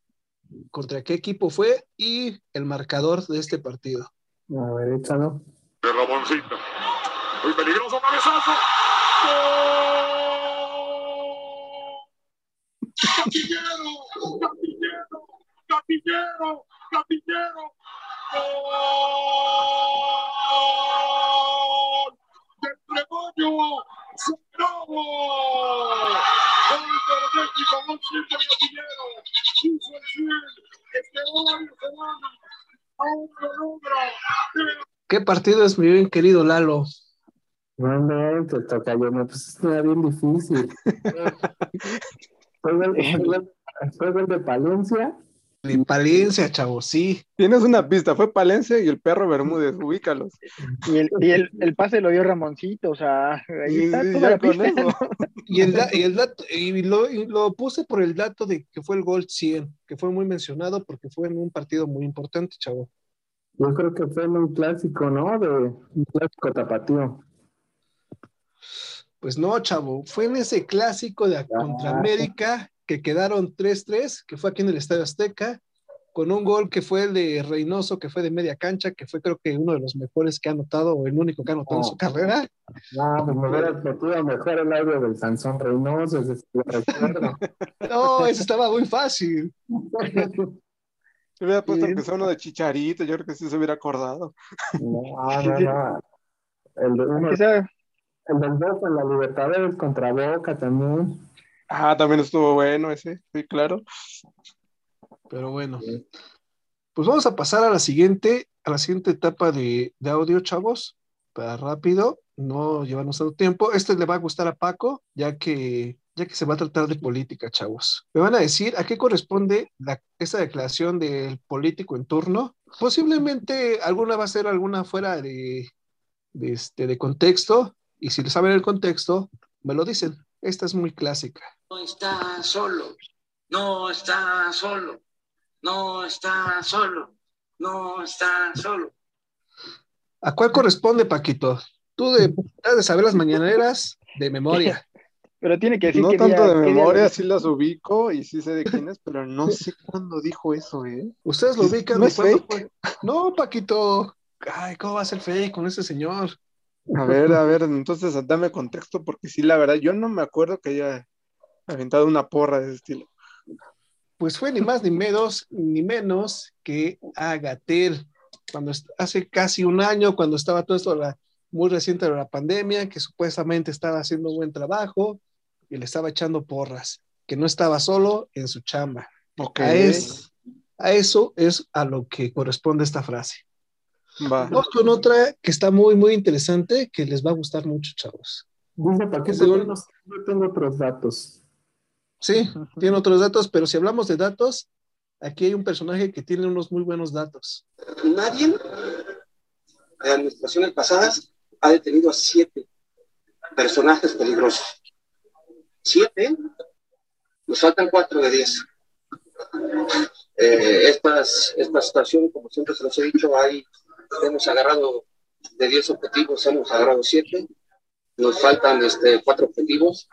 contra qué equipo fue y el marcador de este partido. A ver, échalo. De Ramoncito. Muy peligroso cabezazo. ¡Gol! ¡Gatillero! ¡Gatillero! ¡Gol! ¡Del Trebollo! ¡Bravo! ¡Gol de México! ¡Gol siempre el Gatillero! ¡Hizo el 100! ¡Esperó varias semanas! ¡Aún lo logra! ¿Qué partido es mi bien querido Lalo? No inventes, tocayo, me pusiste una bien difícil. Fue gol, fue gol de Palencia De Palencia, chavos, sí. Tienes una pista, fue Palencia y el perro Bermúdez, ubícalos. Y el, y el, el pase lo dio Ramoncito, o sea, ahí Y- está y toda ya la con pista. eso. Y el, y el dato, y lo, y lo puse por el dato de que fue el gol 100, que fue muy mencionado porque fue en un partido muy importante, chavo. Yo creo que fue en un clásico, ¿no? De un clásico tapatío. Pues no, chavo, fue en ese clásico de contra América que quedaron 3-3, que fue aquí en el Estadio Azteca, con un gol que fue el de Reynoso, que fue de media cancha, que fue creo que uno de los mejores que ha anotado, o el único que ha anotado en su carrera. No, pues me hubieras metido mejor el audio del Sansón Reynoso, ese recuerdo. No, eso estaba muy fácil. Se hubiera puesto Sí. aunque sea uno de chicharito, yo creo que sí se hubiera acordado. No, no, no. El, de uno, el del dos en la Libertadores contra Boca también. Ah, también estuvo bueno ese, sí, claro. Pero bueno, pues vamos a pasar a la siguiente, a la siguiente etapa de, de audio, chavos, para rápido, no llevarnos tanto tiempo. Este le va a gustar a Paco, ya que, ya que se va a tratar de política, chavos. Me van a decir a qué corresponde esta declaración del político en turno. Posiblemente alguna va a ser alguna fuera de, de, este, de contexto, y si saben el contexto, me lo dicen. Esta es muy clásica. No está solo, no está solo, no está solo, no está solo. ¿A cuál corresponde, Paquito? Tú de, de saber las mañaneras de memoria. pero tiene que decir No qué tanto día- de día memoria, sí las ubico y sí sé de quién es, pero no sé cuándo dijo eso, ¿eh? Ustedes lo ¿No ubican es fake? fue? No, Paquito. Ay, ¿cómo va a ser fake con ese señor? A ver, a ver, entonces dame contexto, porque sí, la verdad, yo no me acuerdo que haya aventado una porra de ese estilo. Pues fue ni más ni menos, ni menos que Agatel. Cuando hace casi un año, cuando estaba todo esto la- muy reciente de la pandemia, que supuestamente estaba haciendo buen trabajo y le estaba echando porras, que no estaba solo en su chamba. Ok, A, es- a eso es a lo que corresponde esta frase. Va. Vamos con otra que está muy, muy interesante, que les va a gustar mucho, chavos. Dice Paquito, Según- yo no tengo otros datos. Sí, tiene otros datos, pero si hablamos de datos, aquí hay un personaje que tiene unos muy buenos datos. Nadie de administraciones pasadas ha detenido a siete personajes peligrosos. Siete, nos faltan cuatro de diez. Eh, estas, esta situación, como siempre se los he dicho, hay, hemos agarrado de diez objetivos, hemos agarrado siete. Nos faltan este, cuatro objetivos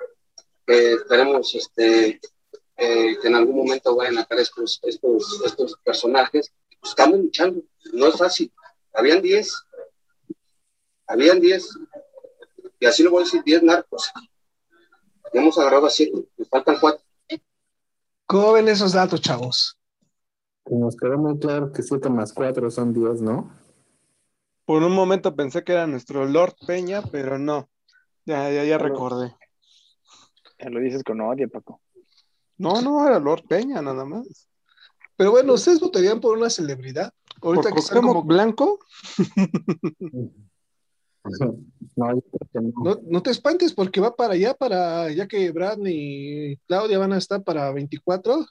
que esperemos este, eh, que en algún momento vayan a caer estos, estos, estos personajes. Estamos luchando, no es fácil. Habían 10, habían 10, y así lo voy a decir, 10 narcos. Y hemos agarrado a 7, nos faltan 4. ¿Cómo ven esos datos, chavos? Que nos quedó muy claro que 7 más 4 son 10, ¿no? Por un momento pensé que era nuestro Lord Peña, pero no. Ya, ya, ya recordé. Ya lo dices con odio, Paco. No, no, era Lord Peña, nada más. Pero bueno, ¿ustedes votarían por una celebridad? Ahorita ¿Por que están como... Blanco? No, yo creo que no. No, no te espantes porque va para allá, para ya que Brad y Claudia van a estar para 24.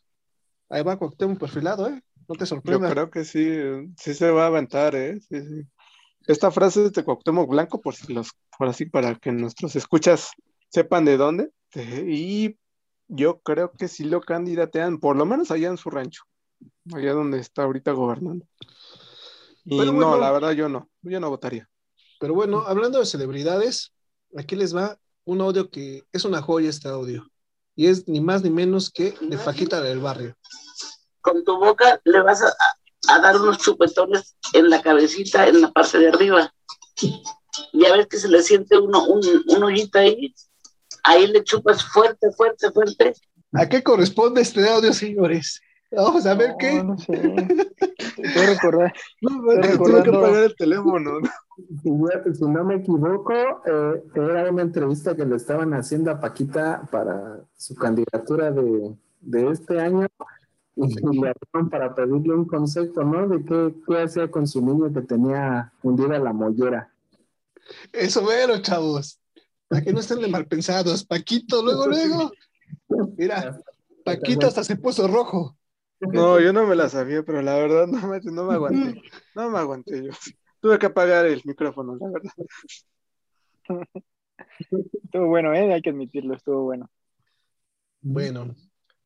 Ahí va Cuauhtémoc perfilado, ¿eh? No te Yo sorprenda. creo que sí, sí se va a aventar, ¿eh? Sí, sí. Esta frase es de Cuauhtémoc Blanco, por si los, por así, para que nuestros escuchas sepan de dónde. Eh, Y yo creo que sí lo candidatean, por lo menos allá en su rancho, allá donde está ahorita gobernando. Y Pero no, la verdad yo no, yo no votaría. Pero bueno, hablando de celebridades, aquí les va un audio que es una joya este audio. Y es ni más ni menos que de Paquita del Barrio. con tu boca le vas a, a- dar unos chupetones en la cabecita, en la parte de arriba. Ya ves que se le siente uno, un, un hoyito ahí. Ahí le chupas fuerte, fuerte, fuerte. ¿A qué corresponde este audio, señores? Vamos a ver qué. No, no sé. Estoy recordar. No, tuve que apagar el teléfono. Si, yo- si no me equivoco, eh, era una entrevista que le estaban haciendo a Paquita para su candidatura de, de este año y le hablaron para pedirle un consejo, ¿no? De qué, qué hacía con su niño que tenía hundida la mollera. Eso mero, chavos. Para que no estén de mal pensados. Paquito, luego, luego. Mira, Paquito hasta se puso rojo. No, yo no me la sabía, pero la verdad no me, no me aguanté. No me aguanté yo. Tuve que apagar el micrófono, la verdad. Estuvo bueno, ¿eh? Hay que admitirlo, estuvo bueno. Bueno,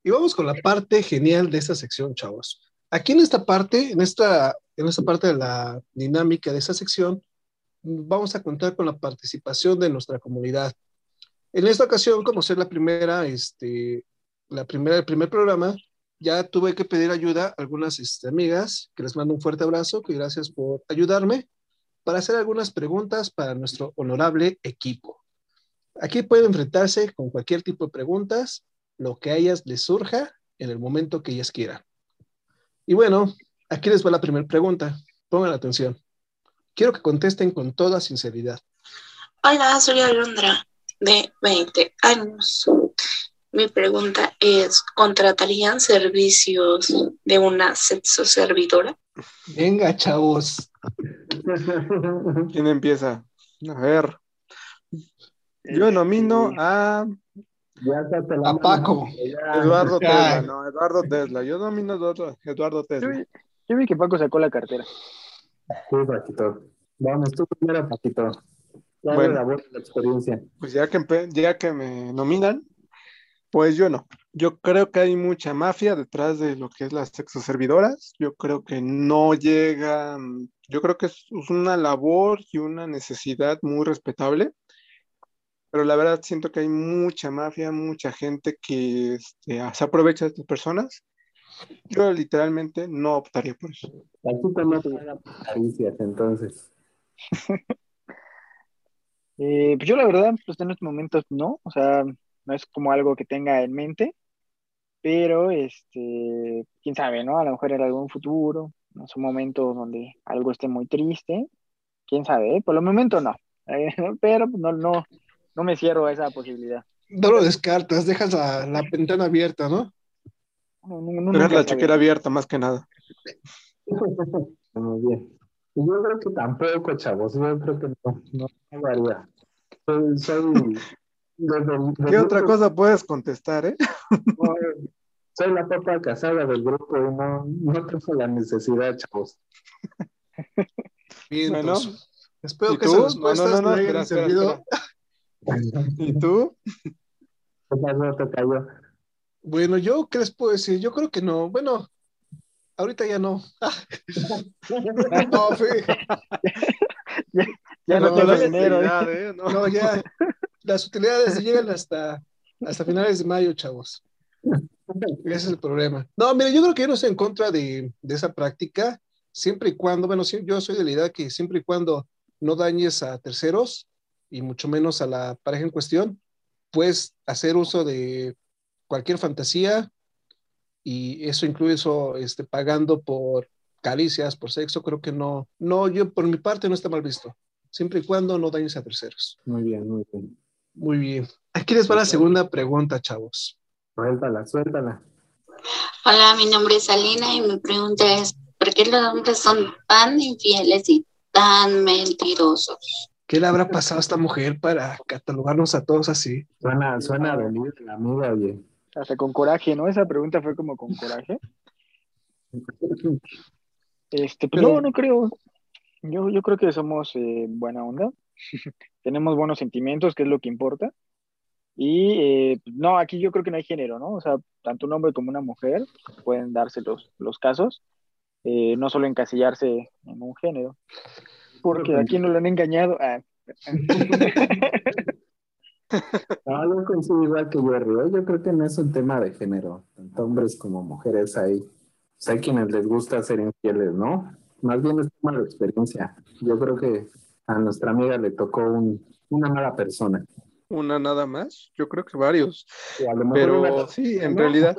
y vamos con la parte genial de esta sección, chavos. Aquí en esta parte, en esta, en esta parte de la dinámica de esta sección, vamos a contar con la participación de nuestra comunidad. En esta ocasión, como ser la primera, este, la primera, el primer programa, ya tuve que pedir ayuda a algunas este, amigas, que les mando un fuerte abrazo, que gracias por ayudarme, para hacer algunas preguntas para nuestro honorable equipo. Aquí pueden enfrentarse con cualquier tipo de preguntas, lo que a ellas les surja en el momento que ellas quieran. Y bueno, aquí les va la primera pregunta. Pongan atención. Quiero que contesten con toda sinceridad. Hola, soy Alondra, de 20 años. Mi pregunta es, ¿contratarían servicios de una sexo servidora? Venga, chavos. ¿Quién empieza? A ver. Yo nomino a Ya la A. Paco. Ya. Eduardo. Tesla, no, Eduardo Tesla. Yo nomino a Eduardo, Eduardo Yo Tesla. vi, yo vi que Paco sacó la cartera. Sí, Paquito. Vamos, tú primero, Paquito. Ya Bueno. la buena experiencia. Pues ya que, ya que me nominan, pues yo no. Yo creo que hay mucha mafia detrás de lo que es las sexoservidoras. Yo creo que no llegan, yo creo que es es una labor y una necesidad muy respetable, pero la verdad siento que hay mucha mafia, mucha gente que este, se aprovecha de estas personas. Yo literalmente no optaría por eso. Te haga caricias, entonces. Eh, pues yo la verdad, pues en estos momentos no, o sea, no es como algo que tenga en mente, pero este, quién sabe, ¿no? A lo mejor en algún futuro, en un momento donde algo esté muy triste, quién sabe, ¿eh? Por el momento no, pero no, no, no me cierro a esa posibilidad. No lo descartas, dejas la, la ventana abierta, ¿no? No, no- no- nunca la chequera abierta más que nada. Muy bien. Yo creo que tampoco, chavos. Yo creo que no, no, no varía. Soy, ¿Qué otra cosa puedes contestar, eh? no, soy la papa casada del grupo y no, no tengo la necesidad, chavos. Bien, Bueno. entonces, espero ¿Y que tú? esas No, no, respuestas no, no, le hayan espera, espera, servido. ¿Y tú? ¿Qué pasó, tocayo? Bueno, yo, ¿qué les puedo decir? Yo creo que no. Bueno, ahorita ya no. no, fe- Ya no, No, tengo dinero, ¿eh? No. no, ya. Las utilidades llegan hasta, hasta finales de mayo, chavos. Ese es el problema. No, mira, yo creo que yo no estoy en contra de, de esa práctica, siempre y cuando, bueno, yo soy de la idea que siempre y cuando no dañes a terceros y mucho menos a la pareja en cuestión, puedes hacer uso de cualquier fantasía y eso incluye eso, este, pagando por caricias, por sexo, creo que no, no, yo por mi parte no está mal visto, siempre y cuando no dañes a terceros. Muy bien, muy bien. Muy bien. Aquí les va la segunda pregunta, chavos. Suéltala, suéltala. Hola, mi nombre es Alina y mi pregunta es, ¿por qué los hombres son tan infieles y tan mentirosos? ¿Qué le habrá pasado a esta mujer para catalogarnos a todos así? Suena, suena a venir la amiga, oye. Hasta con coraje, ¿no? Esa pregunta fue como con coraje. Este, pues Pero- no, no creo. Yo, yo creo que somos eh, buena onda. Tenemos buenos sentimientos, que es lo que importa. Y eh, no, aquí yo creo que no hay género, ¿no? O sea, tanto un hombre como una mujer pueden darse los, los casos, eh, no solo encasillarse en un género. Porque aquí no lo han engañado. Ah. No, yo coincido igual que Jerry. ¿eh? Yo creo que no es un tema de género, tanto hombres como mujeres hay. Pues hay quienes les gusta ser infieles, ¿no? Más bien es tema de experiencia. Yo creo que a nuestra amiga le tocó un- una mala persona. Una nada más. Yo creo que varios. Pero una- sí, en ¿no? realidad,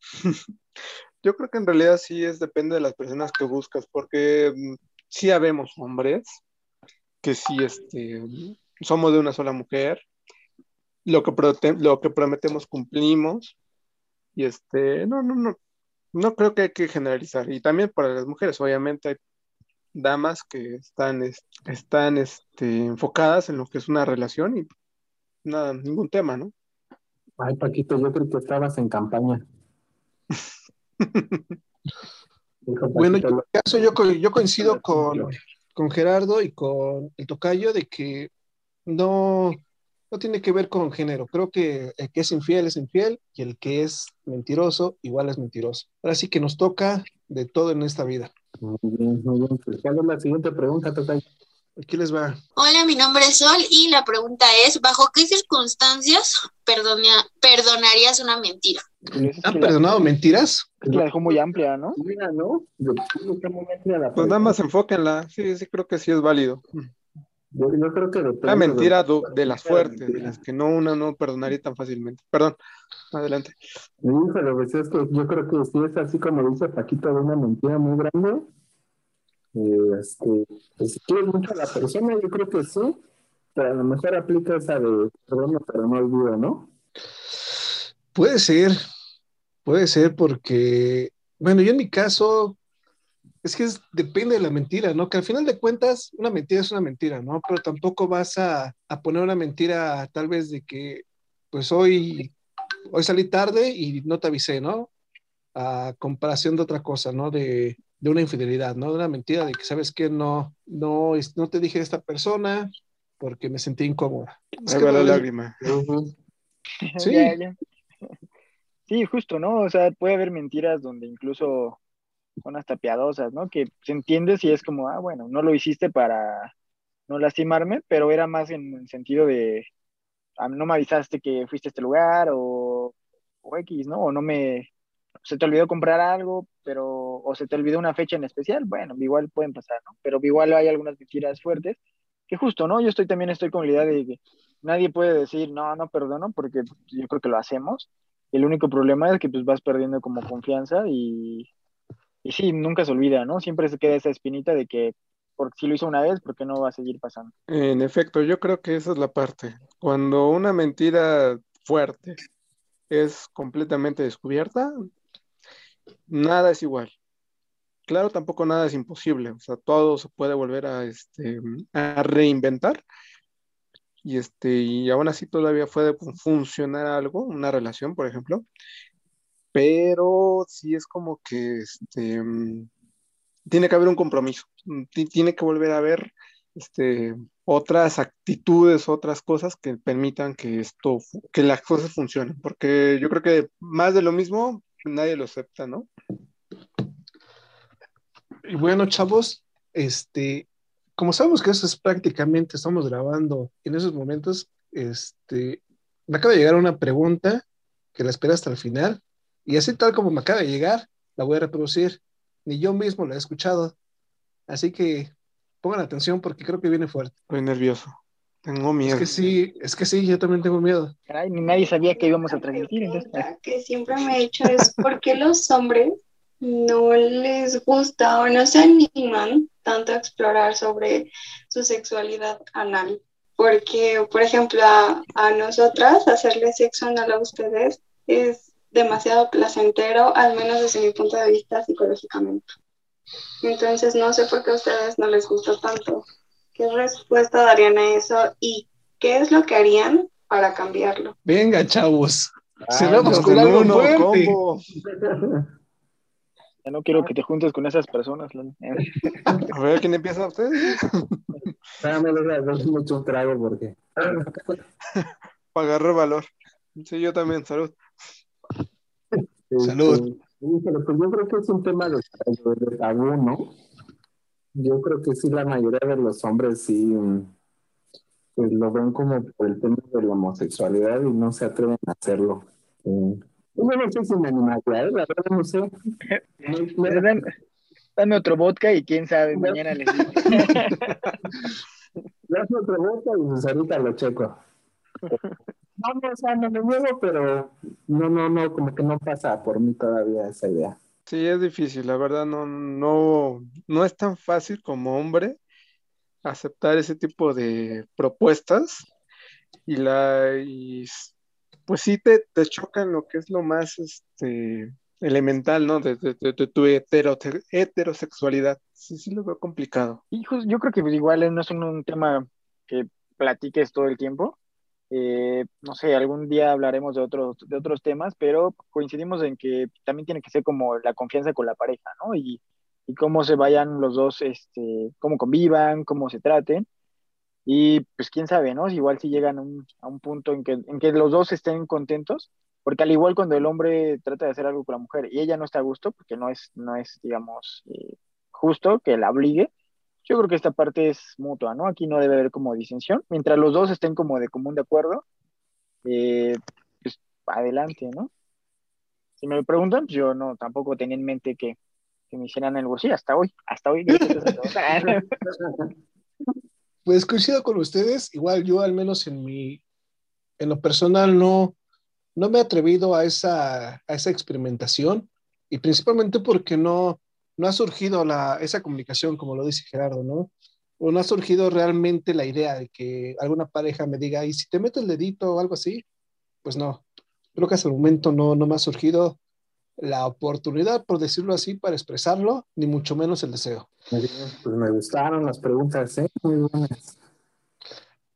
yo creo que en realidad sí es depende de las personas que buscas, porque mm, sí habemos hombres que sí este, somos de una sola mujer, lo que, lo que prometemos cumplimos, y este, no, no, no, no creo que hay que generalizar. Y también para las mujeres, obviamente hay damas que están, es- están este, enfocadas en lo que es una relación y nada, ningún tema, ¿no? Ay, Paquito, yo creo que estabas en campaña. Bueno, en mi caso yo, yo coincido con, con Gerardo y con el tocayo de que no, no tiene que ver con género. Creo que el que es infiel es infiel y el que es mentiroso igual es mentiroso. Ahora sí que nos toca de todo en esta vida. Muy bien, muy bien. Pues, ¿Cuál es la siguiente pregunta, Tocayo? Aquí les va. Hola, mi nombre es Sol y la pregunta es, ¿bajo qué circunstancias perdona- perdonarías una mentira? ¿Han la- perdonado mentiras? la dejó muy amplia, ¿no? Mira, ¿no? La Pues nada más enfóquenla. Sí, sí, creo que sí es válido. yo, yo creo que Una mentira de- las fuertes, de las que no una no perdonaría tan fácilmente. Perdón, adelante. Híjole, pues yo creo que si es así como dice Paquito, de una mentira muy grande, eh, este, pues si quieres mucho a la persona, yo creo que sí, pero a lo mejor aplica esa de perdón, pero no olvido, ¿no? Puede ser, puede ser porque, bueno, yo en mi caso, es que depende de la mentira, ¿no? Que al final de cuentas, una mentira es una mentira, ¿no? Pero tampoco vas a, a poner una mentira tal vez de que, pues hoy, hoy salí tarde y no te avisé, ¿no? A comparación de otra cosa, ¿no? De, de una infidelidad, ¿no? De una mentira de que, ¿sabes qué? No, no, no te dije a esta persona porque me sentí incómoda. Es Ahí que va la no- lágrima. Sí. Ya, ya. Sí, justo, ¿no? O sea, puede haber mentiras donde incluso son hasta piadosas, ¿no? Que se entiende si es como, ah, bueno, no lo hiciste para no lastimarme, pero era más en el sentido de, ah, no me avisaste que fuiste a este lugar o, o X, ¿no? O no me, se te olvidó comprar algo, pero, o se te olvidó una fecha en especial, bueno, igual pueden pasar, ¿no? Pero igual hay algunas mentiras fuertes que justo, ¿no? Yo estoy también estoy con la idea de que nadie puede decir, no, no perdono, porque yo creo que lo hacemos. El único problema es que pues vas perdiendo como confianza y, y sí, nunca se olvida, ¿no? Siempre se queda esa espinita de que porque si lo hizo una vez, ¿por qué no va a seguir pasando? En efecto, yo creo que esa es la parte. Cuando una mentira fuerte es completamente descubierta, nada es igual. Claro, tampoco nada es imposible. O sea, todo se puede volver a, este, a reinventar. Y, este, y aún así todavía puede fu- funcionar algo, una relación, por ejemplo. Pero sí es como que este, tiene que haber un compromiso. Ti- Tiene que volver a haber este, otras actitudes, otras cosas que permitan que esto, que las cosas funcionen. Porque yo creo que más de lo mismo, nadie lo acepta, ¿no? Y bueno, chavos, este, como sabemos que eso es prácticamente, estamos grabando en esos momentos, este, me acaba de llegar una pregunta que la espera hasta el final, y así tal como me acaba de llegar, la voy a reproducir. Ni yo mismo la he escuchado. Así que pongan atención porque creo que viene fuerte. Estoy nervioso. Tengo Es miedo. que sí, es que sí, yo también tengo miedo. Caray, ni nadie sabía que íbamos a transmitir, entonces. pregunta que siempre me he hecho es ¿por qué los hombres no les gusta o no se animan tanto a explorar sobre su sexualidad anal? Porque, por ejemplo, a, a nosotras hacerle sexo anal a ustedes es demasiado placentero, al menos desde mi punto de vista psicológicamente. Entonces, no sé por qué a ustedes no les gusta tanto. ¿Qué respuesta darían a eso y qué es lo que harían para cambiarlo? Venga, chavos. Ah, Cerramos Dos con algo uno, fuerte. combo. Ya no quiero que te juntes con esas personas. A ver, ¿quién empieza usted? Espérame, deja de mucho un trago porque. Para agarrar valor. Sí, yo también, salud. Salud. Este, híjole, pues yo creo que es un tema de, de- de tabú, ¿no? Yo creo que sí, la mayoría de los hombres sí mm, pues lo ven como por el tema de la homosexualidad y no se atreven a hacerlo. Eh, yo no sé si me animaría, ¿eh? la verdad no sé. Me- Dame, dame otro vodka y quién sabe, mañana les. Dame otra vuelta y pues ahorita lo checo. No, no, o sea, no me niego, pero no, no, no, como que no pasa por mí todavía esa idea. Sí, es difícil, la verdad no, no, no es tan fácil como hombre aceptar ese tipo de propuestas y la y pues sí te, te choca en lo que es lo más este elemental, ¿no? De, de- tu hetero- heterosexualidad. Sí, sí lo veo complicado. Hijos, yo creo que igual no es un tema que platiques todo el tiempo, Eh, no sé, algún día hablaremos de otros, de otros temas, pero coincidimos en que también tiene que ser como la confianza con la pareja, ¿no? Y, cómo se vayan los dos, este, cómo convivan, cómo se traten. Y pues quién sabe, ¿no? Igual si llegan a un punto en que, en que los dos estén contentos, porque al igual cuando el hombre trata de hacer algo con la mujer y ella no está a gusto, porque no es, no es digamos, eh, justo que la obligue, yo creo que esta parte es mutua, ¿no? Aquí no debe haber como disensión. Mientras los dos estén como de común de acuerdo, eh, pues adelante, ¿no? Si me preguntan, pues yo no, tampoco tenía en mente que, que me hicieran algo así, hasta hoy, hasta hoy. Pues coincido con ustedes, igual yo al menos en mi, en lo personal no, no me he atrevido a esa, a esa experimentación y principalmente porque no, no ha surgido la, esa comunicación, como lo dice Gerardo, ¿no? O no ha surgido realmente la idea de que alguna pareja me diga, y si te meto el dedito o algo así, pues no. Creo que hasta el momento no, no me ha surgido la oportunidad, por decirlo así, para expresarlo, ni mucho menos el deseo. Muy bien, pues me gustaron las preguntas, ¿eh? Muy buenas.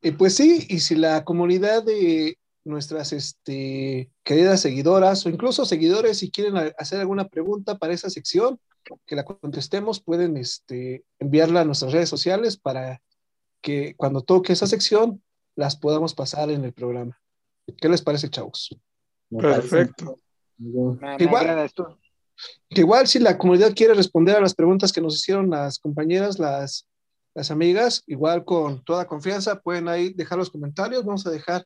Y pues sí, y si la comunidad de nuestras este, queridas seguidoras o incluso seguidores, si quieren hacer alguna pregunta para esa sección, que la contestemos, pueden este, enviarla a nuestras redes sociales para que cuando toque esa sección las podamos pasar en el programa. ¿Qué les parece, chavos? Perfecto. Me, me Igual-. Que igual si la comunidad quiere responder a las preguntas que nos hicieron las compañeras, las, las amigas, igual con toda confianza pueden ahí dejar los comentarios. Vamos a dejar,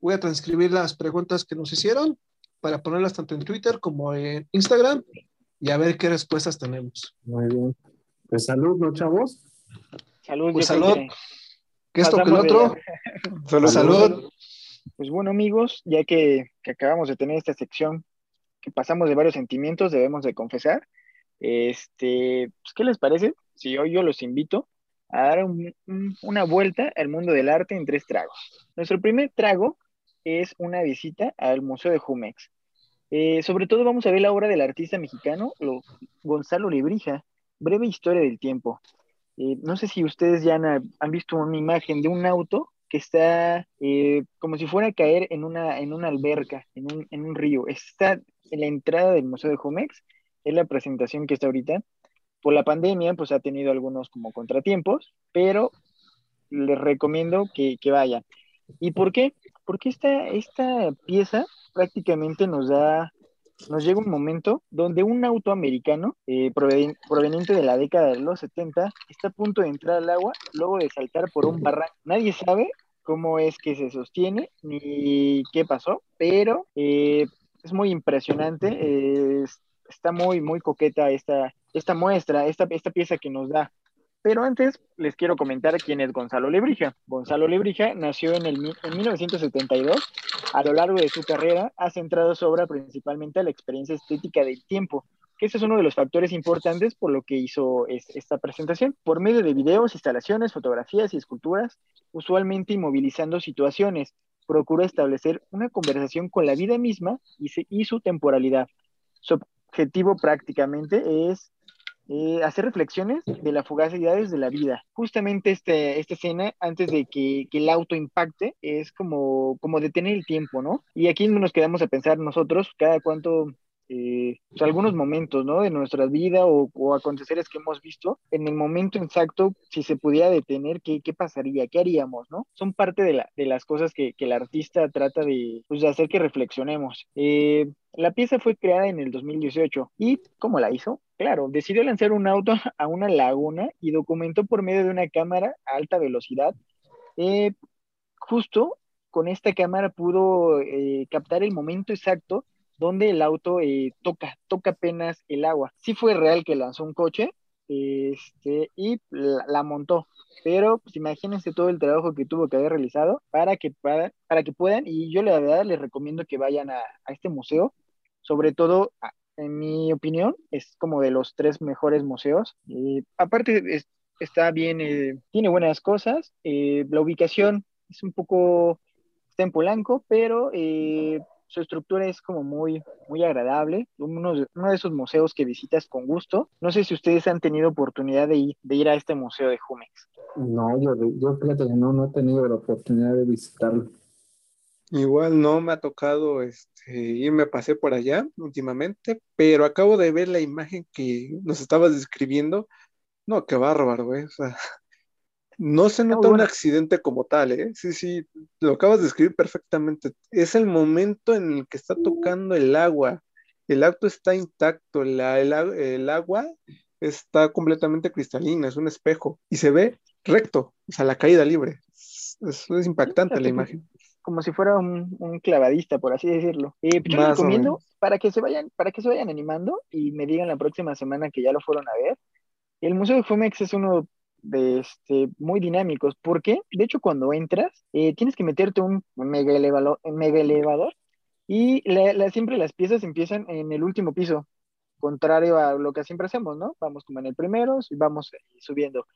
voy a transcribir las preguntas que nos hicieron para ponerlas tanto en Twitter como en Instagram y a ver qué respuestas tenemos. Muy bien. Pues salud, ¿no, chavos? Salud, Pues salud. que Que esto que el otro. Solo Salud. Pues bueno, amigos, ya que, que acabamos de tener esta sección, que pasamos de varios sentimientos, debemos de confesar. Este, pues, ¿qué les parece? Si hoy yo los invito a dar un- un- una vuelta al mundo del arte en tres tragos. Nuestro primer trago es una visita al Museo de Jumex. Eh, sobre todo vamos a ver la obra del artista mexicano lo- Gonzalo Lebrija, Breve Historia del Tiempo. Eh, no sé si ustedes ya han, han visto una imagen de un auto que está eh, como si fuera a caer en una, en una alberca, en un, en un río. Está en la entrada del Museo de Jumex, es la presentación que está ahorita. Por la pandemia, pues ha tenido algunos como contratiempos, pero les recomiendo que, que vayan. ¿Y por qué? Porque esta, esta pieza prácticamente nos da, nos llega un momento donde un auto americano eh, proven- proveniente de la década de los 70 está a punto de entrar al agua luego de saltar por un barranco. Nadie sabe cómo es que se sostiene ni qué pasó, pero eh, es muy impresionante. es- está muy, muy coqueta esta, esta muestra, esta, esta pieza que nos da. Pero antes les quiero comentar quién es Gonzalo Lebrija. Gonzalo Lebrija nació en, el, en 1972. A lo largo de su carrera ha centrado su obra principalmente a la experiencia estética del tiempo, que ese es uno de los factores importantes por lo que hizo es- esta presentación. Por medio de videos, instalaciones, fotografías y esculturas, usualmente inmovilizando situaciones, procura establecer una conversación con la vida misma y su temporalidad. Su objetivo prácticamente es eh, hacer reflexiones de las fugacidades de la vida. Justamente este, esta escena, antes de que, que el auto impacte, es como, como detener el tiempo, ¿no? Y aquí nos quedamos a pensar nosotros, cada cuánto, eh, pues, algunos momentos, ¿no? De nuestra vida o, o aconteceres que hemos visto, en el momento exacto, si se pudiera detener, ¿qué, qué pasaría? ¿Qué haríamos, no? Son parte de, la, de las cosas que, que el artista trata de, pues, de hacer que reflexionemos. Eh, la pieza fue creada en el 2018 y ¿cómo la hizo? Claro, decidió lanzar un auto a una laguna y documentó por medio de una cámara a alta velocidad. Eh, justo con esta cámara pudo eh, captar el momento exacto donde el auto eh, toca, toca apenas el agua. Sí fue real que lanzó un coche este, y la, montó, pero pues, imagínense todo el trabajo que tuvo que haber realizado para que, para, para que puedan, y yo la verdad les recomiendo que vayan a, a este museo, sobre todo, a- en mi opinión, es como de los tres mejores museos. Aparte, es- está bien, eh, tiene buenas cosas, eh, la ubicación es un poco, está en Polanco, pero eh, su estructura es como muy, muy agradable, uno de, uno de esos museos que visitas con gusto. No sé si ustedes han tenido oportunidad de ir, de ir a este museo de Jumex. No, yo, yo fíjate que no, no he tenido la oportunidad de visitarlo. Igual no me ha tocado este, irme, pasé por allá últimamente, pero acabo de ver la imagen que nos estabas describiendo. No, qué bárbaro, güey. O sea, no se nota un accidente como tal, ¿eh? Sí, sí, lo acabas de describir perfectamente. Es el momento en el que está tocando el agua. El auto está intacto, la- el, agua está completamente cristalina, es un espejo y se ve recto, o sea, la caída libre. Es, impactante la imagen. Como si fuera un, un clavadista, por así decirlo. Eh, pues yo les recomiendo para que se vayan, para que se vayan animando y me digan la próxima semana que ya lo fueron a ver. El Museo de Jumex es uno de este, muy dinámicos. ¿Por qué? De hecho, cuando entras, eh, tienes que meterte un mega elevador, mega elevador y la- la- siempre las piezas empiezan en el último piso, contrario a lo que siempre hacemos, ¿no? Vamos como en el primero y vamos eh, subiendo.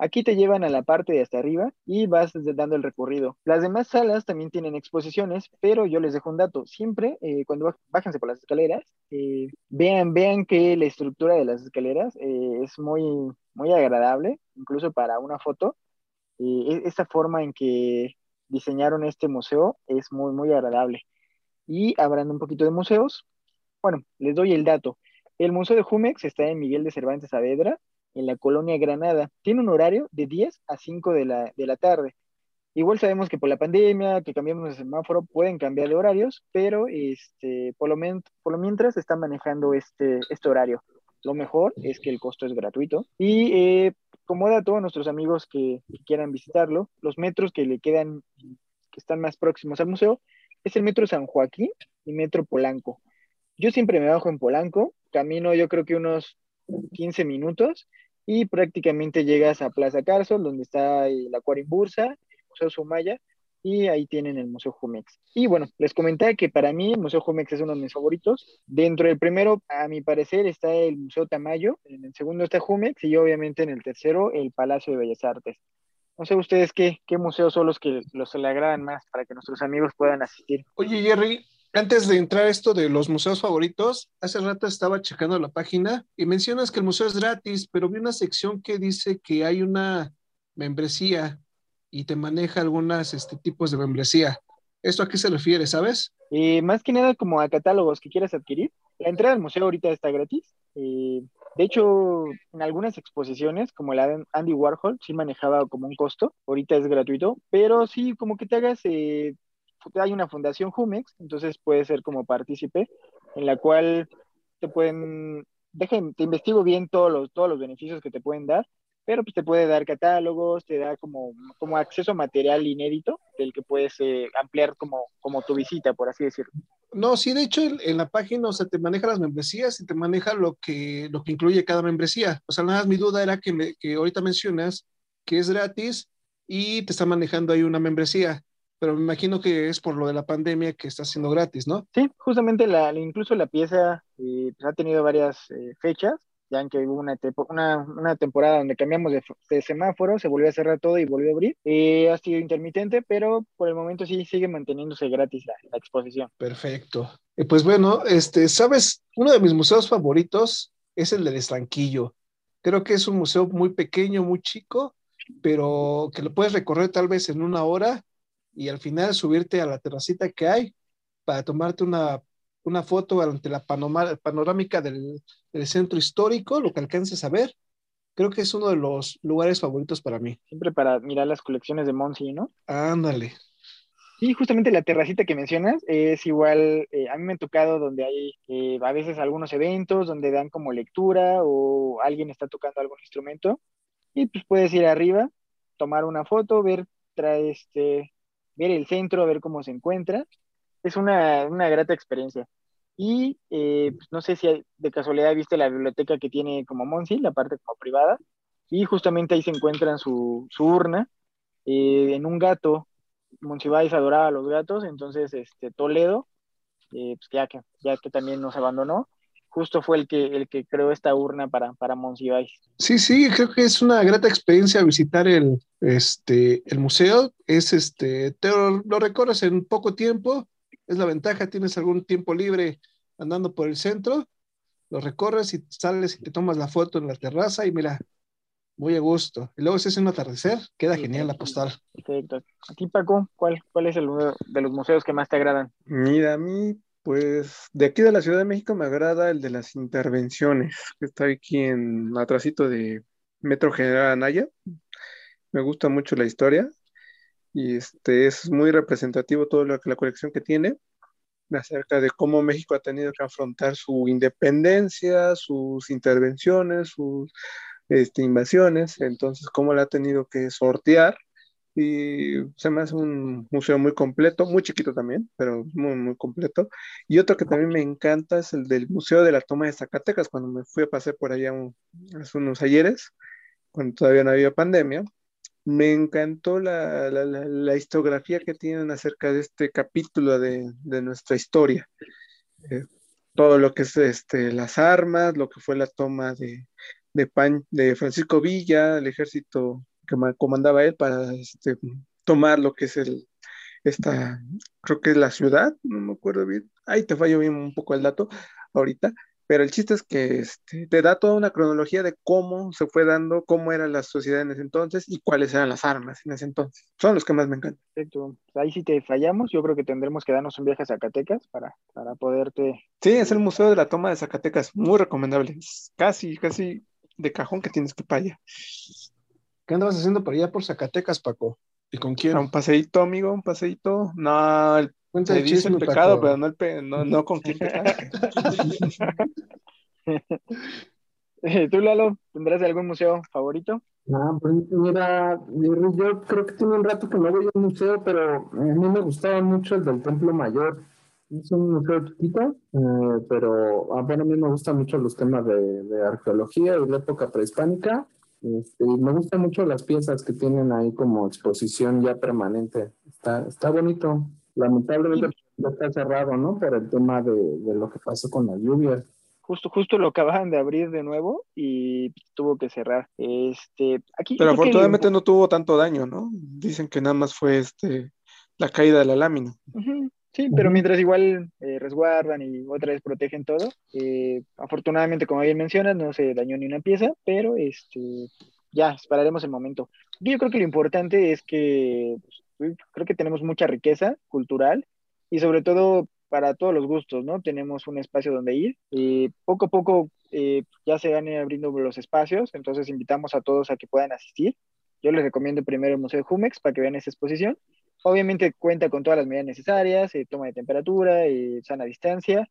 Aquí te llevan a la parte de hasta arriba y vas dando el recorrido. Las demás salas también tienen exposiciones, pero yo les dejo un dato. Siempre, eh, cuando bájense por las escaleras, eh, vean, vean que la estructura de las escaleras eh, es muy, muy agradable, incluso para una foto. Eh, e- esta forma en que diseñaron este museo es muy, muy agradable. Y hablando un poquito de museos, bueno, les doy el dato. El Museo de Jumex está en Miguel de Cervantes Saavedra, en la colonia Granada. Tiene un horario de 10 a 5 de la, de la tarde. Igual sabemos que por la pandemia, que cambiamos de semáforo, pueden cambiar de horarios, pero este, por, lo por lo mientras están manejando este, este horario. Lo mejor es que el costo es gratuito. Y eh, como dato a nuestros amigos que, que quieran visitarlo, los metros que le quedan, que están más próximos al museo, es el metro San Joaquín y metro Polanco. Yo siempre me bajo en Polanco, camino yo creo que unos 15 minutos y prácticamente llegas a Plaza Carson, donde está el Acuario Bursa, el Museo Sumaya, y ahí tienen el Museo Jumex. Y bueno, les comentaba que para mí el Museo Jumex es uno de mis favoritos. Dentro del primero, a mi parecer, está el Museo Tamayo, en el segundo está Jumex y obviamente en el tercero el Palacio de Bellas Artes. No sé ustedes qué, qué museos son los que los le agradan más para que nuestros amigos puedan asistir. Oye, Jerry, antes de entrar esto de los museos favoritos, hace rato estaba checando la página y mencionas que el museo es gratis, pero vi una sección que dice que hay una membresía y te maneja algunos este, tipos de membresía. ¿Esto a qué se refiere, sabes? Eh, más que nada como a catálogos que quieras adquirir. La entrada al museo ahorita está gratis. Eh, de hecho, en algunas exposiciones, como la de Andy Warhol, sí manejaba como un costo. Ahorita es gratuito, pero sí como que te hagas, eh, hay una fundación Jumex, entonces puedes ser como partícipe, en la cual te pueden, dejen, te investigo bien todos los, todos los beneficios que te pueden dar, pero pues te puede dar catálogos, te da como, como acceso a material inédito del que puedes eh, ampliar como, como tu visita, por así decirlo. No, sí, de hecho, en, en la página, o sea, te maneja las membresías y te maneja lo que, lo que incluye cada membresía. O sea, nada más mi duda era que, me, que ahorita mencionas que es gratis y te está manejando ahí una membresía, pero me imagino que es por lo de la pandemia que está siendo gratis, ¿no? Sí, justamente la, incluso la pieza eh, pues ha tenido varias eh, fechas, ya que hubo una, una, una, temporada donde cambiamos de, de, semáforo, se volvió a cerrar todo y volvió a abrir. Eh, ha sido intermitente, pero por el momento sí sigue manteniéndose gratis la, la exposición. Perfecto. Pues bueno, este, sabes, uno de mis museos favoritos es el del Estranquillo. Creo que es un museo muy pequeño, muy chico, pero que lo puedes recorrer tal vez en una hora y al final subirte a la terracita que hay para tomarte una, una foto ante la panorámica del, del, centro histórico, lo que alcances a ver. Creo que es uno de los lugares favoritos para mí. Siempre para mirar las colecciones de Monsi, ¿no? Ándale. Sí, justamente la terracita que mencionas es igual, eh, a mí me ha tocado donde hay eh, a veces algunos eventos donde dan como lectura o alguien está tocando algún instrumento y pues puedes ir arriba, tomar una foto, ver, trae este, ver el centro, ver cómo se encuentra. Es una, una grata experiencia. Y eh, pues no sé si de casualidad viste la biblioteca que tiene como Monsi, la parte como privada, y justamente ahí se encuentra su, su urna eh, en un gato. Monsiváis adoraba a los gatos, entonces este, Toledo, eh, pues ya, que, ya que también nos abandonó, justo fue el que, el que creó esta urna para, para Monsiváis. Sí, sí, creo que es una grata experiencia visitar el, este, el museo. Es este, te lo, lo, recorres en poco tiempo, es la ventaja, tienes algún tiempo libre andando por el centro, lo recorres y sales y te tomas la foto en la terraza y mira, muy a gusto. Y luego si es un atardecer, queda genial la postal. Perfecto. ¿A ti, Paco, cuál, cuál es el uno de los museos que más te agradan? Mira, a mí, pues, de aquí de la Ciudad de México me agrada el de las intervenciones, que está aquí en atrásito de Metro General Anaya. Me gusta mucho la historia y este es muy representativo todo lo que la colección que tiene acerca de cómo México ha tenido que afrontar su independencia, sus intervenciones, sus este, invasiones, entonces cómo la ha tenido que sortear y se me hace un museo muy completo, muy chiquito también, pero muy, muy completo. Y otro que también me encanta es el del Museo de la Toma de Zacatecas, cuando me fui a pasar por allá hace unos ayeres, cuando todavía no había pandemia. Me encantó la, la, la, historiografía que tienen acerca de este capítulo de, de nuestra historia. Eh, todo lo que es este, las armas, lo que fue la toma de, de, Pan, de Francisco Villa, el ejército que comandaba él para este, tomar lo que es el, esta, creo que es la ciudad, no me acuerdo bien, ahí te fallo bien un poco el dato ahorita, pero el chiste es que este, te da toda una cronología de cómo se fue dando, cómo era la sociedad en ese entonces y cuáles eran las armas en ese entonces. Son los que más me encantan. Perfecto. Ahí sí te fallamos, yo creo que tendremos que darnos un viaje a Zacatecas para, para poderte... Sí, es el Museo de la Toma de Zacatecas, muy recomendable. casi, casi de cajón que tienes que para allá. ¿Qué andabas haciendo por allá por Zacatecas, Paco? ¿Y con quién? un paseíto, amigo, un paseíto. No, el, Cuenta el dice el pecado, pero no, el pe no, no con quién. ¿Tú, Lalo, tendrás algún museo favorito? Ah, pues mira, yo creo que tiene un rato que no voy al museo, pero a mí me gustaba mucho el del Templo Mayor. Es un museo chiquito, eh, pero ah, bueno, a mí me gustan mucho los temas de, de arqueología y la época prehispánica. Este, me gustan mucho las piezas que tienen ahí como exposición ya permanente. Está, está bonito. Lamentablemente está cerrado, ¿no? Por el tema de, de lo que pasó con las lluvias justo justo lo acababan de abrir de nuevo y tuvo que cerrar. Este, aquí Pero afortunadamente no tuvo tanto daño, ¿no? Dicen que nada más fue este la caída de la lámina. Sí, pero mientras igual eh, resguardan y otra vez protegen todo, eh, afortunadamente, como bien mencionas, no se dañó ni una pieza, pero este, ya esperaremos el momento. Yo creo que lo importante es que pues, creo que tenemos mucha riqueza cultural y sobre todo para todos los gustos, ¿no? Tenemos un espacio donde ir y poco a poco eh, ya se van abriendo los espacios, entonces invitamos a todos a que puedan asistir. Yo les recomiendo primero el Museo de Jumex para que vean esa exposición Obviamente cuenta con todas las medidas necesarias, eh, toma de temperatura, eh, sana distancia,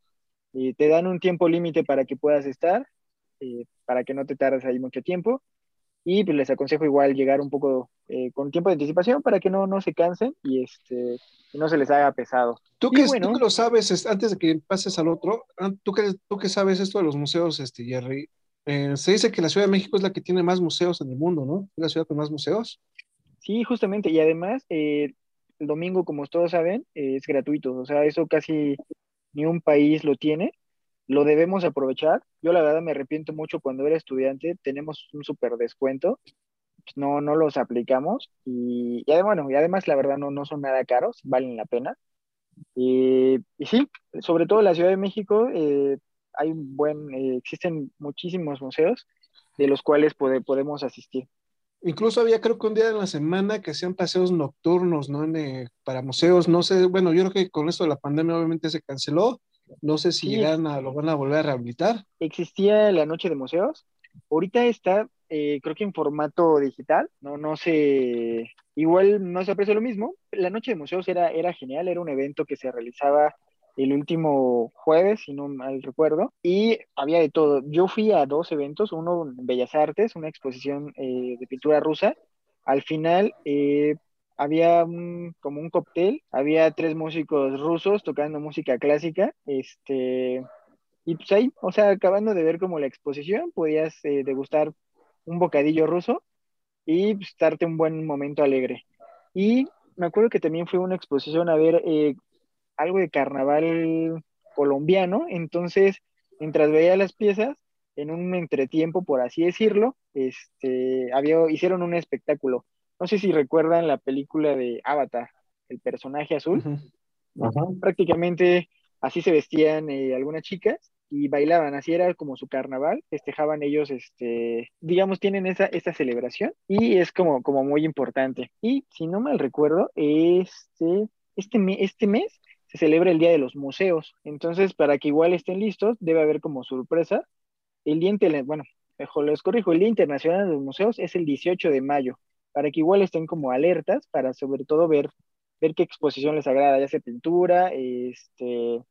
y te dan un tiempo límite para que puedas estar, eh, para que no te tardes ahí mucho tiempo. Y pues les aconsejo igual llegar un poco eh, con tiempo de anticipación para que no, no se cansen y, este, y no se les haga pesado. ¿Tú que, bueno, tú lo sabes, antes de que pases al otro, ¿tú que, tú que sabes esto de los museos, este, Jerry? se dice que la Ciudad de México es la que tiene más museos en el mundo, ¿no? Es la ciudad con más museos. Sí, justamente. Y además, eh, el domingo, como todos saben, es gratuito. O sea, eso casi ni un país lo tiene. Lo debemos aprovechar. Yo la verdad me arrepiento mucho cuando era estudiante. Tenemos un súper descuento. No, no los aplicamos. Y, además la verdad no, son nada caros, valen la pena. Y, sí, sobre todo en la Ciudad de México eh, hay un buen, eh, existen muchísimos museos de los cuales podemos asistir. Incluso había creo que un día en la semana que hacían paseos nocturnos, ¿no? Eh, para museos, no sé, bueno, yo creo que con esto de la pandemia obviamente se canceló, no sé si llegan a, lo van a volver a rehabilitar. Existía la noche de museos, ahorita está, eh, creo que en formato digital, no, no sé, igual no se aprecia lo mismo, la noche de museos era, era genial, era un evento que se realizaba el último jueves, si no mal recuerdo, y había de todo. Yo fui a dos eventos, uno en Bellas Artes, una exposición eh, de pintura rusa. Al final eh, había como un cóctel, había tres músicos rusos tocando música clásica, este, y pues ahí, o sea, acabando de ver como la exposición, podías eh, degustar un bocadillo ruso y pues, un buen momento alegre. Y me acuerdo que también fue una exposición a ver algo de carnaval colombiano, entonces, mientras veía las piezas, en un entretiempo, por así decirlo, este, había, hicieron un espectáculo. No sé si recuerdan la película de Avatar, el personaje azul. Prácticamente así se vestían eh, algunas chicas y bailaban, así era como su carnaval, festejaban ellos, este, digamos, tienen esa, esta celebración y es como, como muy importante. Y si no mal recuerdo, este, este, este mes se celebra el Día de los Museos, entonces para que igual estén listos, debe haber como sorpresa. El Día, bueno, mejor les corrijo, el Día Internacional de los Museos es el 18 de mayo, para que igual estén como alertas, para sobre todo ver, ver qué exposición les agrada, ya sea pintura, este,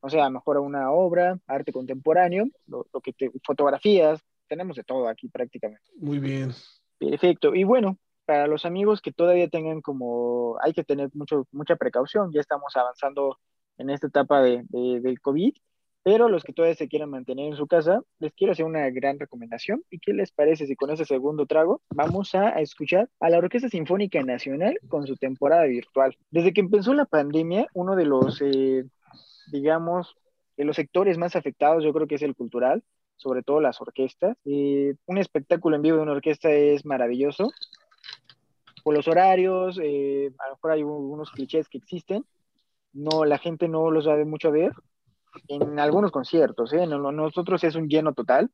o sea, mejor una obra, arte contemporáneo, lo, que te, fotografías, tenemos de todo aquí prácticamente. Muy bien. Perfecto. Y bueno, para los amigos que todavía tengan como, hay que tener mucho, mucha precaución, ya estamos avanzando en esta etapa de, del COVID, pero los que todavía se quieran mantener en su casa, les quiero hacer una gran recomendación. ¿Y qué les parece si con ese segundo trago vamos a escuchar a la Orquesta Sinfónica Nacional con su temporada virtual? Desde que empezó la pandemia, uno de los, eh, digamos, de los sectores más afectados yo creo que es el cultural, sobre todo las orquestas. Eh, un espectáculo en vivo de una orquesta es maravilloso. Por los horarios, eh, a lo mejor hay unos clichés que existen, no, la gente no los sabe mucho ver, en algunos conciertos, ¿eh? nosotros es un lleno total,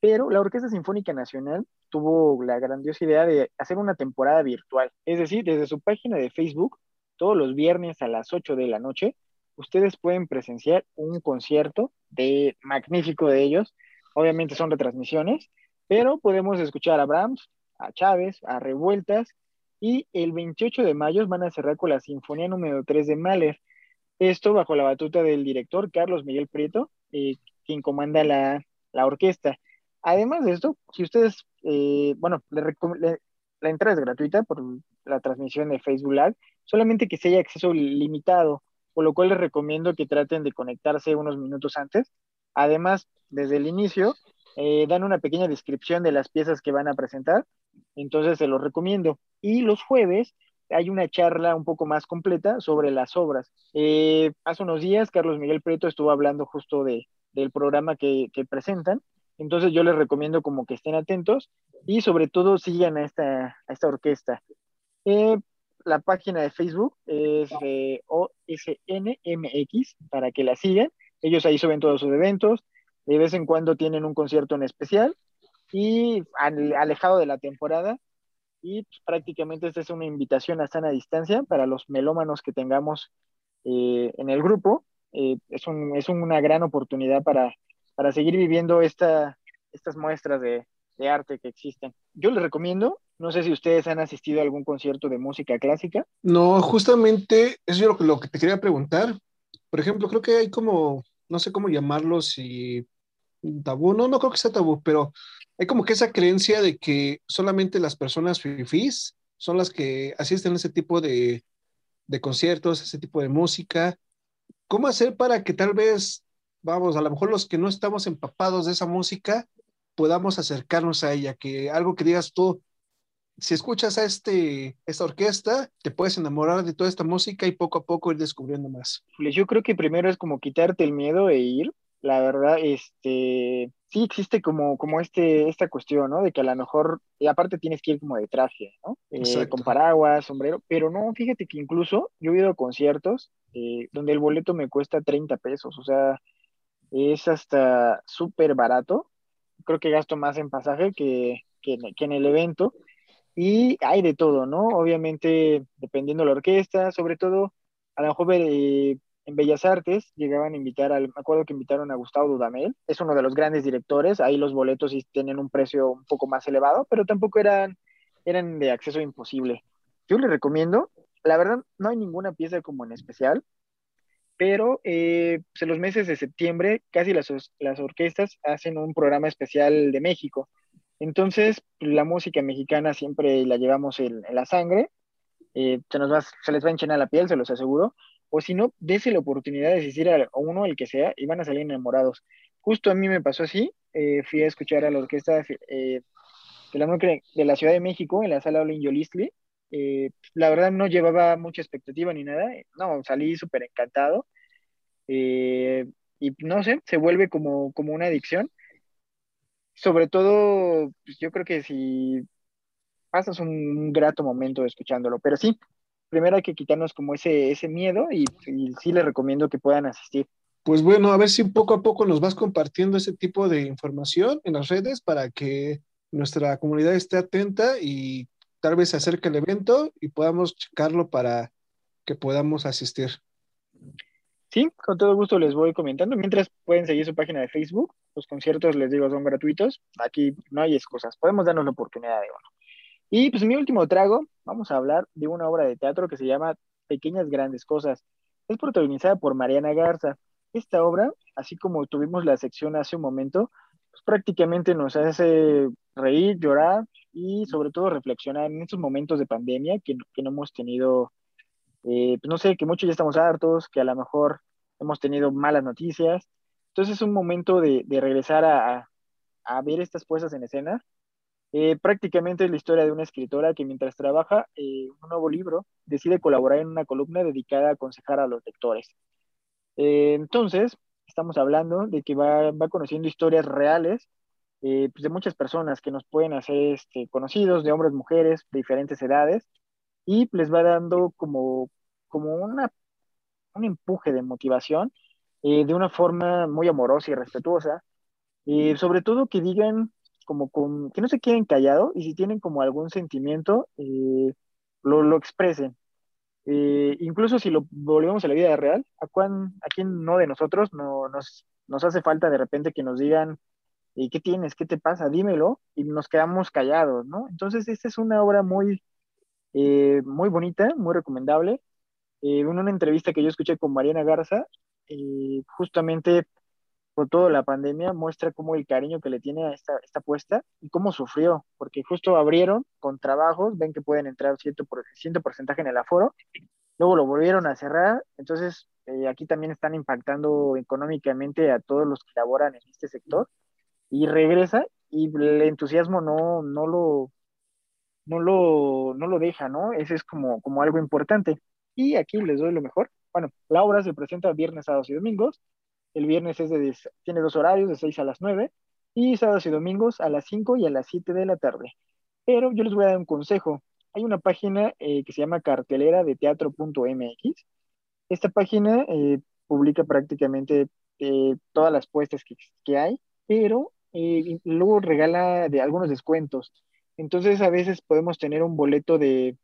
pero la Orquesta Sinfónica Nacional tuvo la grandiosa idea de hacer una temporada virtual, es decir, desde su página de Facebook, todos los viernes a las 8 de la noche, ustedes pueden presenciar un concierto de magnífico de ellos, obviamente son retransmisiones, pero podemos escuchar a Brahms, a Chávez, a Revueltas, y el 28 de mayo van a cerrar con la Sinfonía número 3 de Mahler, esto bajo la batuta del director Carlos Miguel Prieto, eh, quien comanda la, orquesta. Además de esto, si ustedes, eh, bueno, la entrada es gratuita por la transmisión de Facebook Live, solamente que se haya acceso limitado, por lo cual les recomiendo que traten de conectarse unos minutos antes. Además, desde el inicio, eh, dan una pequeña descripción de las piezas que van a presentar, entonces se los recomiendo. Y los jueves hay una charla un poco más completa sobre las obras. Eh, hace unos días Carlos Miguel Prieto estuvo hablando justo de, del programa que, presentan, entonces yo les recomiendo como que estén atentos y sobre todo sigan a esta, orquesta. Eh, la página de Facebook es OSNMX para que la sigan. Ellos ahí suben todos sus eventos. De vez en cuando tienen un concierto en especial. Y alejado de la temporada, y pues, prácticamente esta es una invitación a sana distancia para los melómanos que tengamos eh, en el grupo. Eh, es, un, es, una gran oportunidad para, para seguir viviendo esta, estas muestras de, arte que existen. Yo les recomiendo, no sé si ustedes han asistido a algún concierto de música clásica. No, justamente eso es lo, lo que te quería preguntar. Por ejemplo, creo que hay como, no sé cómo llamarlo, si tabú, no, no creo que sea tabú, pero hay como que esa creencia de que solamente las personas fifís son las que asisten a ese tipo de, de conciertos, ese tipo de música. ¿Cómo hacer para que tal vez, vamos, a lo mejor los que no estamos empapados de esa música, podamos acercarnos a ella? Que algo que digas tú, si escuchas a este, esta orquesta, te puedes enamorar de toda esta música y poco a poco ir descubriendo más. Yo creo que primero es como quitarte el miedo e ir, la verdad, este, sí existe como, como este, esta cuestión, ¿no? De que a lo mejor, y aparte tienes que ir como de traje, ¿no? Eh, con paraguas, sombrero, pero no, fíjate que incluso yo he ido a conciertos eh, donde el boleto me cuesta 30 pesos, o sea, es hasta súper barato, creo que gasto más en pasaje que, que, en el evento, y hay de todo, ¿no? Obviamente, dependiendo de la orquesta, sobre todo, a lo mejor eh, en Bellas Artes llegaban a invitar al, me acuerdo que invitaron a Gustavo Dudamel, es uno de los grandes directores, ahí los boletos sí tienen un precio un poco más elevado, pero tampoco eran, eran de acceso imposible. Yo les recomiendo, la verdad no hay ninguna pieza como en especial, pero eh, pues, en los meses de septiembre casi las, las orquestas hacen un programa especial de México. Entonces, la música mexicana siempre la llevamos en, la sangre, eh, se, nos va, se les va a enchenar la piel, se los aseguro, o si no, dése la oportunidad de decir a uno, el que sea, y van a salir enamorados. Justo a mí me pasó así, eh, fui a escuchar a la orquesta eh, de, la, de la Ciudad de México en la sala Olin Yolistli. Eh, la verdad no llevaba mucha expectativa ni nada, no, salí súper encantado. y no sé, se vuelve como, como una adicción. Sobre todo, pues, yo creo que si pasas un grato momento escuchándolo, pero sí, primero hay que quitarnos como ese, ese miedo y, sí les recomiendo que puedan asistir. Pues bueno, a ver si poco a poco nos vas compartiendo ese tipo de información en las redes para que nuestra comunidad esté atenta y tal vez se acerque el evento y podamos checarlo para que podamos asistir. Sí, con todo gusto les voy comentando. Mientras pueden seguir su página de Facebook, los conciertos, les digo, son gratuitos. Aquí no hay excusas, podemos darnos la oportunidad de uno. Y pues mi último trago, vamos a hablar de una obra de teatro que se llama Pequeñas Grandes Cosas. Es protagonizada por Mariana Garza. Esta obra, así como tuvimos la sección hace un momento, pues prácticamente nos hace reír, llorar y sobre todo reflexionar en estos momentos de pandemia que, que no hemos tenido eh, pues no sé, que muchos ya estamos hartos, que a lo mejor hemos tenido malas noticias. Entonces es un momento de, de regresar a, a, ver estas puestas en escena. Eh, prácticamente es la historia de una escritora que mientras trabaja eh, un nuevo libro, decide colaborar en una columna dedicada a aconsejar a los lectores. Eh, entonces, estamos hablando de que va, va conociendo historias reales pues de muchas personas que nos pueden hacer este, conocidos, de hombres, mujeres, de diferentes edades, y les va dando como, como una, un empuje de motivación eh, de una forma muy amorosa y respetuosa. y sobre todo que digan como con, que no se queden callados y si tienen como algún sentimiento, eh, lo, lo, expresen. Eh, incluso si lo volvemos a la vida real, ¿a, cuán, a quién no de nosotros no, nos, nos hace falta de repente que nos digan, ¿qué tienes? ¿Qué te pasa? Dímelo y nos quedamos callados, ¿no? Entonces, esta es una obra muy, eh, muy bonita, muy recomendable. Eh, en una entrevista que yo escuché con Mariana Garza, eh, justamente por toda la pandemia, muestra cómo el cariño que le tiene a esta, esta apuesta y cómo sufrió, porque justo abrieron con trabajos, ven que pueden entrar cierto, por, cierto porcentaje en el aforo, luego lo volvieron a cerrar, entonces eh, aquí también están impactando económicamente a todos los que laboran en este sector, y regresa y el entusiasmo no, no, lo, no lo, no lo deja, ¿no? Ese es como, como algo importante. Y aquí les doy lo mejor. Bueno, la obra se presenta viernes, sábados y domingos. El viernes es de, tiene dos horarios, de 6 a las 9, y sábados y domingos a las 5 y a las 7 de la tarde. Pero yo les voy a dar un consejo. Hay una página eh, que se llama cartelera de teatro.mx. Esta página eh, publica prácticamente eh, todas las puestas que, que hay, pero luego regala de algunos descuentos. Entonces a veces podemos tener un boleto de,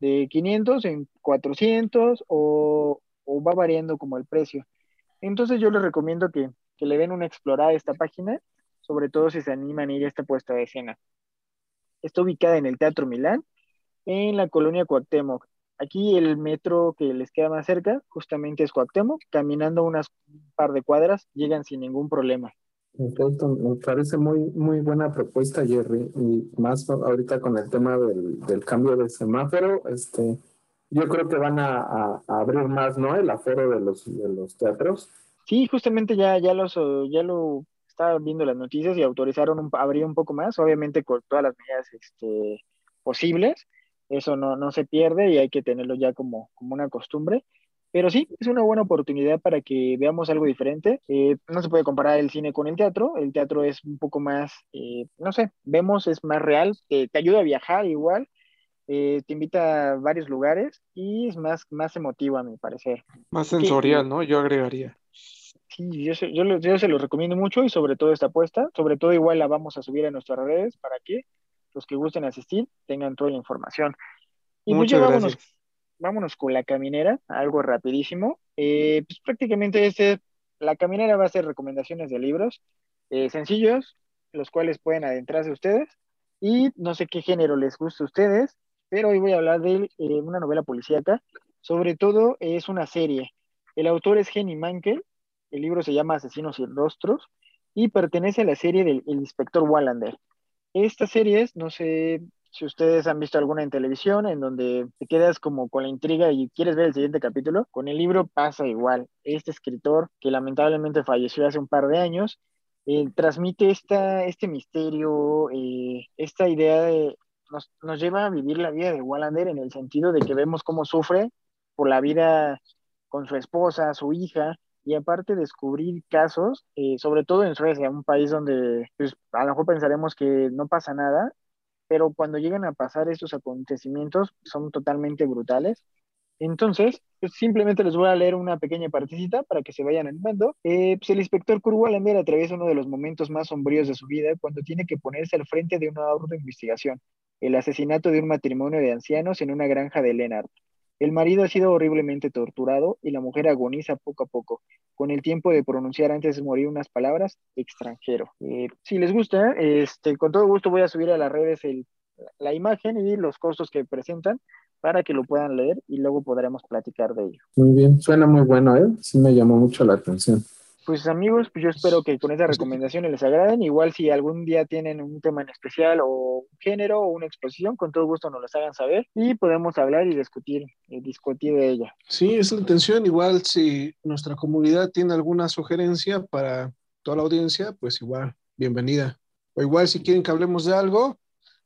de 500 en 400 o, o, va variando como el precio. Entonces yo les recomiendo que, que, le den una explorada a esta página, sobre todo si se animan a ir a esta puesta de escena. Está ubicada en el Teatro Milán, en la colonia Cuauhtémoc. Aquí el metro que les queda más cerca justamente es Cuauhtémoc. Caminando unas par de cuadras llegan sin ningún problema. Perfecto, me parece muy, muy buena propuesta, Jerry, y más ahorita con el tema del, del cambio de semáforo, este, yo creo que van a, a, a, abrir más, ¿no? El aforo de los, de los teatros. Sí, justamente ya, ya, los, ya lo estaba viendo las noticias y autorizaron un, abrir un poco más, obviamente con todas las medidas este, posibles, eso no, no se pierde y hay que tenerlo ya como, como una costumbre. Pero sí, es una buena oportunidad para que veamos algo diferente. Eh, no se puede comparar el cine con el teatro. El teatro es un poco más, eh, no sé, vemos, es más real, te, te ayuda a viajar igual, eh, te invita a varios lugares y es más, más emotivo a mi parecer. Más sensorial, ¿no? Yo agregaría. Sí, yo, se, yo, yo se lo recomiendo mucho y sobre todo esta apuesta, sobre todo igual la vamos a subir a nuestras redes para que los que gusten asistir tengan toda la información. Y Muchas pues gracias. Vámonos vámonos con la caminera, algo rapidísimo. Eh, pues prácticamente este, la caminera va a ser recomendaciones de libros eh, sencillos, los cuales pueden adentrarse ustedes. Y no sé qué género les gusta a ustedes, pero hoy voy a hablar de eh, una novela policíaca. Sobre todo es una serie. El autor es Jenny Mankel, el libro se llama Asesinos y Rostros y pertenece a la serie del el inspector Wallander. Estas series, no sé, si ustedes han visto alguna en televisión en donde te quedas como con la intriga y quieres ver el siguiente capítulo, con el libro pasa igual. Este escritor, que lamentablemente falleció hace un par de años, eh, transmite esta, este misterio, eh, esta idea de... Nos, nos, lleva a vivir la vida de Wallander en el sentido de que vemos cómo sufre por la vida con su esposa, su hija, y aparte descubrir casos, eh, sobre todo en Suecia, un país donde pues, a lo mejor pensaremos que no pasa nada, pero cuando llegan a pasar estos acontecimientos son totalmente brutales. Entonces, pues simplemente les voy a leer una pequeña partecita para que se vayan animando. Eh, pues el inspector Kurwalamir atraviesa uno de los momentos más sombríos de su vida cuando tiene que ponerse al frente de una orden de investigación, el asesinato de un matrimonio de ancianos en una granja de Lennart. El marido ha sido horriblemente torturado y la mujer agoniza poco a poco, con el tiempo de pronunciar antes de morir unas palabras extranjero. Eh, si les gusta, este, con todo gusto voy a subir a las redes la imagen y los costos que presentan para que lo puedan leer y luego podremos platicar de ello. Muy bien, suena muy bueno, ¿eh? Sí me llamó mucho la atención. Pues amigos, pues yo espero que con esas recomendaciones les agraden. Igual si algún día tienen un tema en especial o un género o una exposición, con todo gusto nos las hagan saber y podemos hablar y discutir, y discutir de ella. Sí, es la intención. Igual si nuestra comunidad tiene alguna sugerencia para toda la audiencia, pues igual, bienvenida. O igual si quieren que hablemos de algo,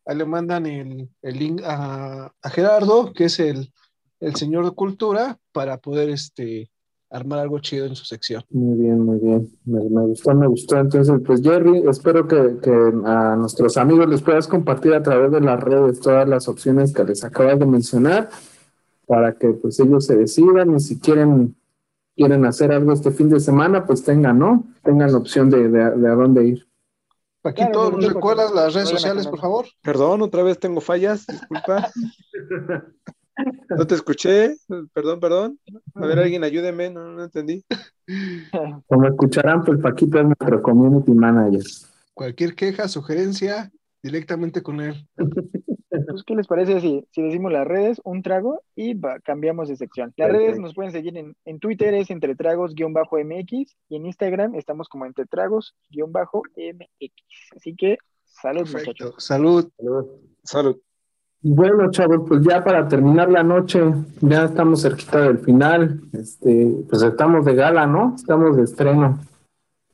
ahí le mandan el, el link a, a Gerardo, que es el, el señor de cultura, para poder este, armar algo chido en su sección. Muy bien, muy bien. Me, me gustó, me gustó. Entonces, pues Jerry, espero que, que a nuestros amigos les puedas compartir a través de las redes todas las opciones que les acabas de mencionar para que pues ellos se decidan y si quieren quieren hacer algo este fin de semana, pues tengan, ¿no? Tengan la opción de, de, de a dónde ir. Paquito, Claro, ¿nos recuerdas las redes sociales, por favor? Perdón, otra vez tengo fallas, disculpa. No te escuché, perdón, perdón. A ver, alguien ayúdeme, no, no entendí. Como escucharán, pues Paquito es nuestro community manager. Cualquier queja, sugerencia, directamente con él. Pues, ¿qué les parece si, si decimos las redes, un trago y va- cambiamos de sección? Las Perfecto. redes nos pueden seguir en, en Twitter, es entretragos-mx y en Instagram estamos como entretragos-mx. Así que, salud, Perfecto. muchachos. Salud. Salud. Bueno, chavos, pues ya para terminar la noche, ya estamos cerquita del final. Este, pues estamos de gala, ¿no? Estamos de estreno.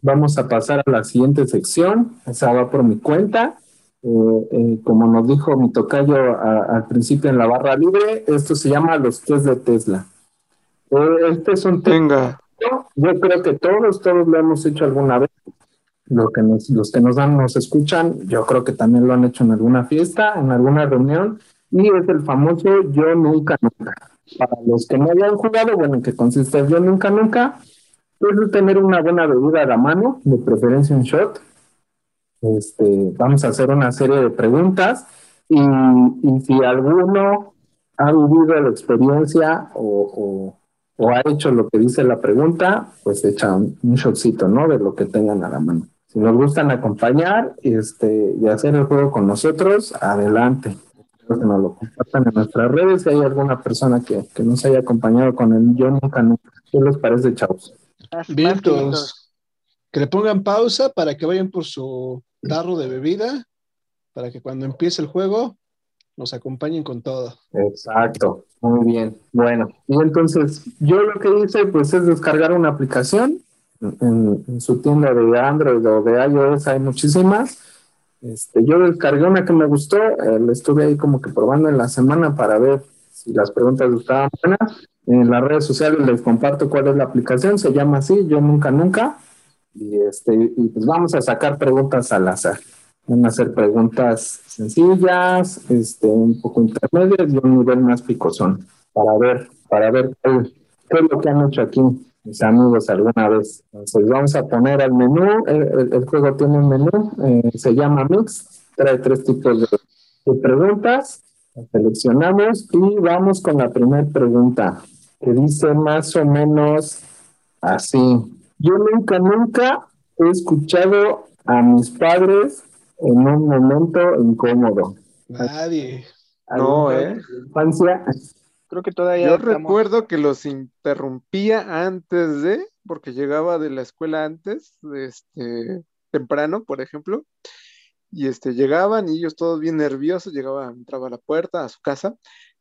Vamos a pasar a la siguiente sección. Esa va por mi cuenta. Eh, eh, como nos dijo mi tocayo a- al principio en la barra libre, esto se llama los test de Tesla. Eh, este es un Venga. yo creo que todos, todos lo hemos hecho alguna vez. Lo que nos, los que nos dan, nos escuchan, yo creo que también lo han hecho en alguna fiesta, en alguna reunión, y es el famoso yo nunca nunca. Para los que no hayan jugado, bueno, ¿en qué consiste el yo nunca nunca? Pues es tener una buena bebida a la mano, de preferencia un shot. Este, vamos a hacer una serie de preguntas y, y si alguno ha vivido la experiencia o, o- o ha hecho lo que dice la pregunta, pues echa un, un shotcito, ¿no? De lo que tengan a la mano. Si nos gustan acompañar este, y hacer el juego con nosotros, adelante. Espero que nos lo compartan en nuestras redes. Si hay alguna persona que, que nos haya acompañado con el Yo Nunca Nunca. ¿Qué les parece, chavos? Vientos. Que le pongan pausa para que vayan por su tarro de bebida, para que cuando empiece el juego nos acompañen con todo. Exacto, muy bien. Bueno, y entonces yo lo que hice pues es descargar una aplicación en, en su tienda de Android o de iOS, hay muchísimas. Este, yo descargué una que me gustó, eh, la estuve ahí como que probando en la semana para ver si las preguntas estaban buenas. En las redes sociales les comparto cuál es la aplicación, se llama así, yo nunca nunca. Y, este, y pues vamos a sacar preguntas al azar. Van a ser preguntas sencillas, este, un poco intermedias y un nivel más picosón, para ver, para ver qué, qué es lo que han hecho aquí mis amigos alguna vez. Entonces vamos a poner al menú, el, el- el juego tiene un menú, eh, se llama Mix, trae tres tipos de, de preguntas, las seleccionamos y vamos con la primera pregunta, que dice más o menos así. Yo nunca, nunca he escuchado a mis padres en un momento incómodo. Nadie. No, ¿Alguna ¿eh? Infancia. Creo que todavía Yo estamos- recuerdo que los interrumpía antes de, porque llegaba de la escuela antes, este, temprano, por ejemplo, y este, llegaban y ellos todos bien nerviosos, llegaba, entraba a la puerta, a su casa,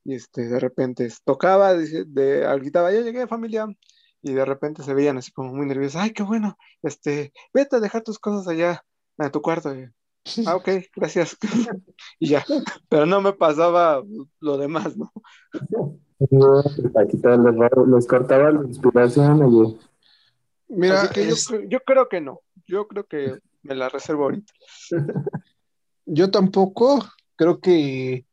y este, de repente tocaba, dice- de, gritaba, ya llegué familia, y de repente se veían así como muy nerviosos, ay, qué bueno, este, vete a dejar tus cosas allá, a tu cuarto, y, ah, ok, gracias, y ya, pero no me pasaba lo demás, ¿no? Aquí les, les cortaba la inspiración. Oye. Mira, Así que yo, es- yo creo que no. Yo creo que me la reservo ahorita. yo tampoco, creo que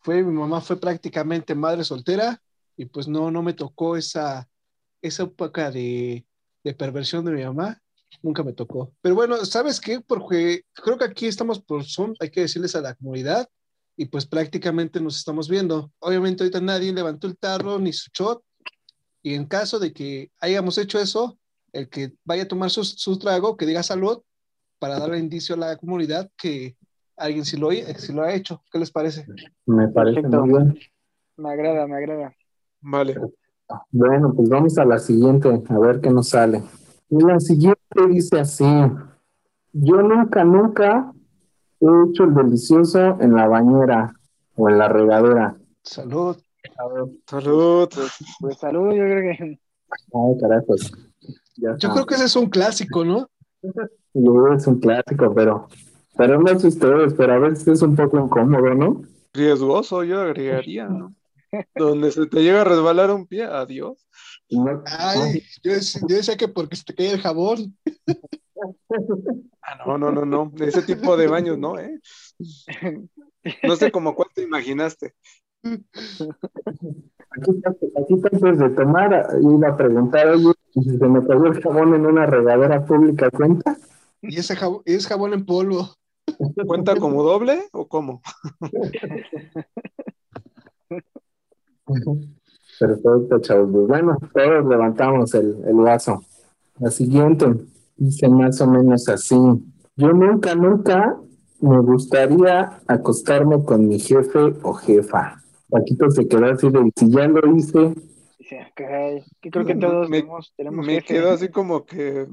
fue, mi mamá fue prácticamente madre soltera y pues no, no me tocó esa, esa época de, de perversión de mi mamá, nunca me tocó. Pero bueno, ¿sabes qué? Porque creo que aquí estamos por Zoom, hay que decirles a la comunidad y pues prácticamente nos estamos viendo. Obviamente ahorita nadie levantó el tarro ni su shot y en caso de que hayamos hecho eso, el que vaya a tomar su, su trago, que diga salud para darle indicio a la comunidad que alguien sí lo, sí lo ha hecho. ¿Qué les parece? Me parece Perfecto. muy bien. Me agrada, me agrada. Vale. Bueno, pues vamos a la siguiente, a ver qué nos sale. Y la siguiente dice así: Yo nunca, nunca he hecho el delicioso en la bañera o en la regadera. Salud. Salud. Pues salud, yo creo que Ay, carajos. Ya Yo creo que ese es un clásico, ¿no? Es un clásico, pero, pero no sé ustedes, pero a veces es un poco incómodo, ¿no? Riesgoso, yo agregaría, ¿no? Donde se te llega a resbalar un pie, adiós. No- Ay, yo, dec- yo decía que porque se te cae el jabón. Ah, no, no, no, no. Ese tipo de baños, no, ¿eh? No sé como cuál te imaginaste. Aquí, aquí antes de tomar, iba a preguntar, oye, ¿y si se me cayó el jabón en una regadera pública, ¿cuenta? Y ese jabón, es jabón en polvo. ¿Cuenta como doble o cómo? Perfecto, chavos. Pues bueno, todos levantamos el, el vaso. La siguiente dice más o menos así. Yo nunca, nunca me gustaría acostarme con mi jefe o jefa. Paquito se quedó así de, si ya lo hice, caray, que creo que todos Me- tenemos, tenemos Me quedo así como que.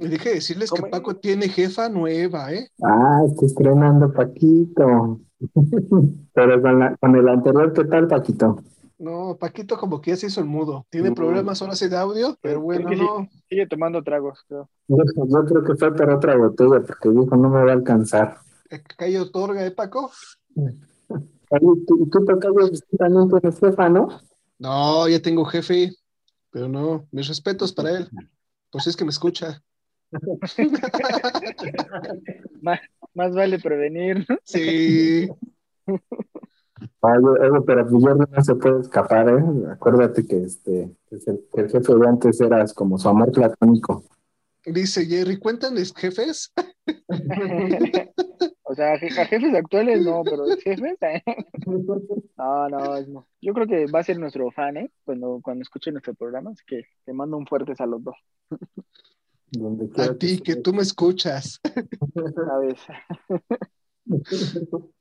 Y dije decirles que. Paco tiene jefa nueva, ¿eh? ah, está estrenando Paquito. Pero con, la- con el anterior, ¿qué tal, Paquito? No, Paquito como que ya se hizo el mudo. Tiene Mm. problemas ahora sí de audio, pero bueno, sí. no. Sigue tomando tragos, creo. Yo, yo creo que fue por otra botella, porque dijo, no me va a alcanzar. Eh, Calle otorga, ¿eh, Paco? Oye, ¿tú- ¿Y tú, Tocayo, también tienes jefa, no? No, ya tengo jefe, pero no, mis respetos para él. Pues es que me escucha. Más, más vale prevenir. ¿no? Sí. Ay, oye, pero pues no se puede escapar, ¿eh? Acuérdate que este, que el, jefe de antes eras como su amor platónico. Dice Jerry, cuéntales, jefes. o sea, je- a jefes actuales no, pero jefes. eh. No, no, es no. Yo creo que va a ser nuestro fan, ¿eh? Cuando, cuando escuche nuestro programa, así que te mando un fuerte saludo. Donde quiera A ti, que tú me escuchas. ¿Sabes?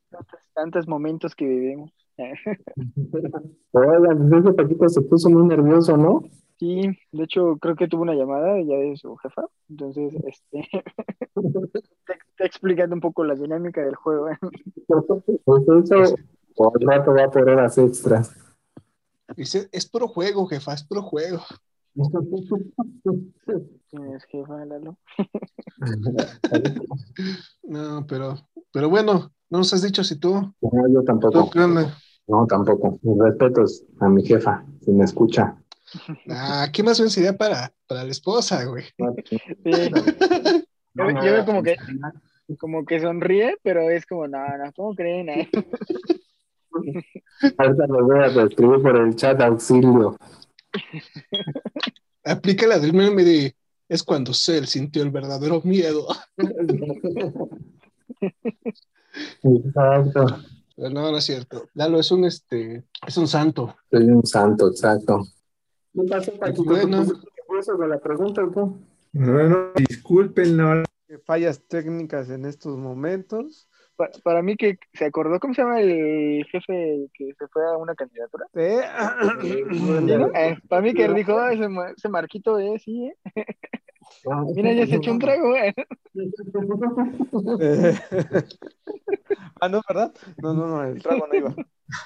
Tantos, tantos momentos que vivimos. Oigan, pues ese Paquito se puso muy nervioso, ¿no? Sí, de hecho, creo que tuvo una llamada ya de su jefa. Entonces, este. te, te explicando un poco la dinámica del juego. ¿eh? Pues eso, por el rato va por horas extras. Dice, es puro juego, jefa, es puro juego. ¿Quién es jefa, Lalo? No, pero, pero bueno, no nos has dicho si tú. No, yo ¿Tú tampoco. onda? No, tampoco. Mis respetos a mi jefa, si me escucha. Ah, ¿qué más bien sería para, para la esposa, güey? Sí. Yo, yo veo como que, como que sonríe, pero es como, no, no, ¿cómo creen? eh?" Ahorita lo voy a escribir por el chat auxilio. Aplica la del meme de es cuando Cell sintió el verdadero miedo. Exacto. Pero no, no es cierto. Lalo es un este, es un santo. Soy un santo, exacto. ¿Qué pasó, Paquito? Bueno. ¿Te pusiste nervioso de la pregunta o qué? Bueno, disculpen, no, Fallas técnicas en estos momentos. Pa- para mí que se acordó, ¿cómo se llama el jefe que se fue a una candidatura? Eh, ¿Sí, no? Eh, para mí que dijo, "Ah, ese, ese Marquito es, sí, eh". Mira, ya se echó un trago, eh. ah, no, ¿verdad? No, no, no, el trago no iba.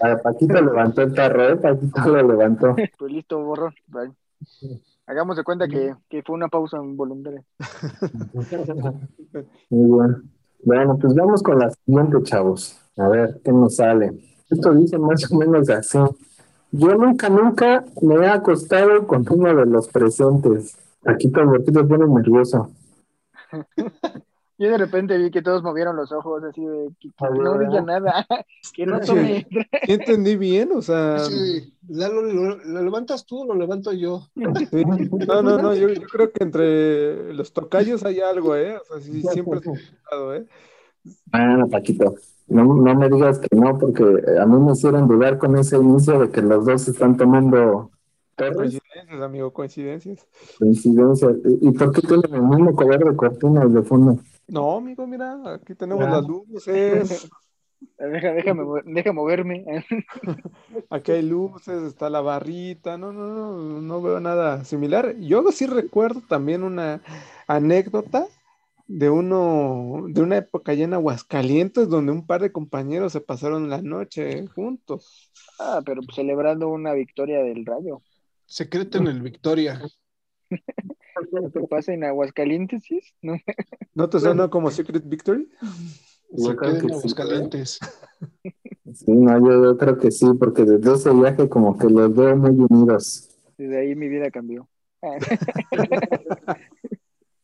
Ah, Paquito levantó el tarro, ¿eh? Paquito lo levantó. Pues listo, borrón. Bye. Hagamos de cuenta que, que fue una pausa involuntaria. Muy bien. Bueno, pues vamos con la siguiente, chavos. A ver, ¿qué nos sale? Esto dice más o menos así. Yo nunca, nunca me he acostado con uno de los presentes. Paquito, ¿por qué te pones nervioso? Yo de repente vi que todos movieron los ojos así de que, que A ver, no diga nada, que no tome. ¿Sí entendí bien? O sea, Sí, Lalo, ¿lo, lo levantas tú o lo levanto yo? Sí. No, no, no, yo, yo creo que entre los tocayos hay algo, ¿eh? O sea, sí, siempre ha escuchado, ¿eh? Ah, Paquito, no, no me digas que no, porque a mí me hicieron dudar con ese inicio de que los dos están tomando. Coincidencias, amigo, coincidencias. Coincidencia. ¿Y y por qué tienen el mismo color de cortina y de fondo? No, amigo, mira, aquí tenemos Ah. las luces, Deja, déjame, deja moverme. aquí hay luces, está la barrita, no, no, no, no veo nada similar. Yo sí recuerdo también una anécdota de uno, de una época allá en Aguascalientes, donde un par de compañeros se pasaron la noche juntos. Ah, pero pues, celebrando una victoria del Rayo. Secreto en el Victoria. ¿Qué pasa en Aguascalientes? sí? ¿No? ¿No te suena como Secret Victory? Yo creo que. Aguascalientes. Sí, no, yo, creo que sí, porque desde ese viaje como que los veo muy unidos. Desde ahí mi vida cambió.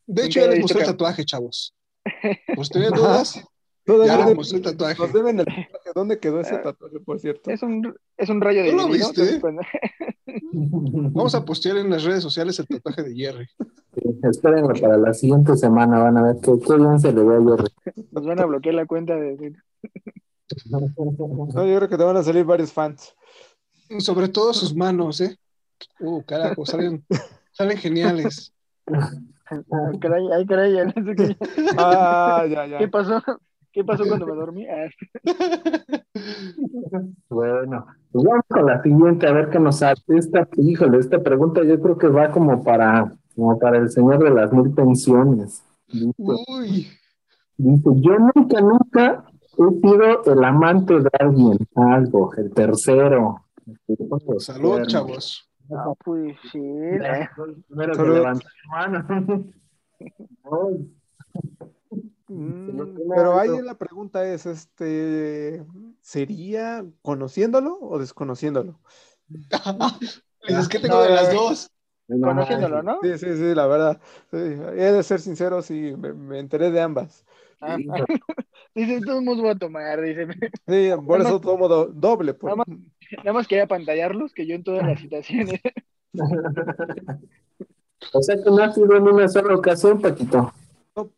De hecho, ya les mostré el tatuaje, chavos. ¿Pues tenían dudas? Todavía Ya de- el tatuaje. nos deben el tatuaje. ¿Dónde quedó ese Ah. tatuaje, por cierto? Es un, es un rayo ¿Tú lo dividido. viste? Vamos a postear en las redes sociales el tatuaje de Jerry. Sí, espérenlo para la siguiente semana, van a ver qué, qué bien se le ve a Jerry. Nos van a bloquear la cuenta de... No, yo creo que te van a salir varios fans. Sobre todo sus manos, ¿eh? Uh, carajo, salen, salen geniales. Ay, caray, ay, caray, ya no sé qué, Ah, ya, ya. ¿qué pasó? ¿Qué pasó cuando me dormí? Ah, Bueno, pues vamos con la siguiente, a ver qué nos sale. Esta, híjole, esta pregunta yo creo que va como para, como para el señor de las mil pensiones. Dice, Uy, dice, yo nunca, nunca he sido el amante de alguien, algo, el tercero. salud, chavos. ah, pues sí. eh. Primero que Salud. levantó la mano. Ay, Mm, Pero ahí la pregunta es, este, ¿sería conociéndolo o desconociéndolo? Es que tengo de las dos. no, Conociéndolo, ¿no? Sí, sí, sí, la verdad. Sí, he de ser sincero, sí, me, me enteré de ambas. Ah, ah. Dice, todos voy a tomar, dice. Sí, por eso tomo do- doble. por- Nada Nada más quería pantallarlos que yo en todas las situaciones. O sea que no ha sido en una sola ocasión, Paquito.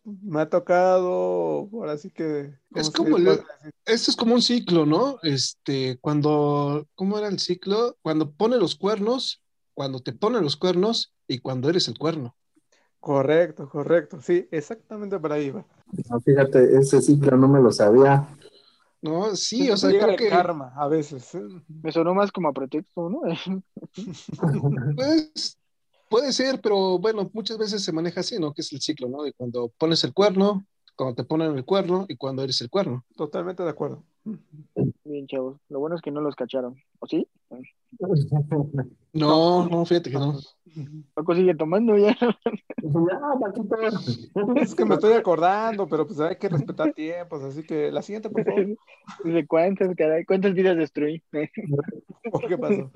Me ha tocado, ahora sí que... ¿cómo Es como el-? Esto es como un ciclo, ¿no? Este, cuando, ¿cómo era el ciclo? Cuando pone los cuernos, cuando te pone los cuernos y cuando eres el cuerno. Correcto, correcto. Sí, exactamente por ahí va. No, fíjate, ese ciclo no me lo sabía. No, sí, o sea, Llega creo el que karma a veces. ¿eh? Me sonó más como a pretexto, ¿no? pues, puede ser, pero bueno, muchas veces se maneja así, ¿no? Que es el ciclo, ¿no? De cuando pones el cuerno, cuando te ponen el cuerno y cuando eres el cuerno. Totalmente de acuerdo. Bien, chavos. Lo bueno es que no los cacharon. ¿O sí? No, no, fíjate que no. Paco sigue tomando ya. Es que me estoy acordando, pero pues hay que respetar tiempos, así que la siguiente, por favor. Dice, ¿cuántas, caray? ¿Cuántas vidas destruí? ¿Por qué pasó?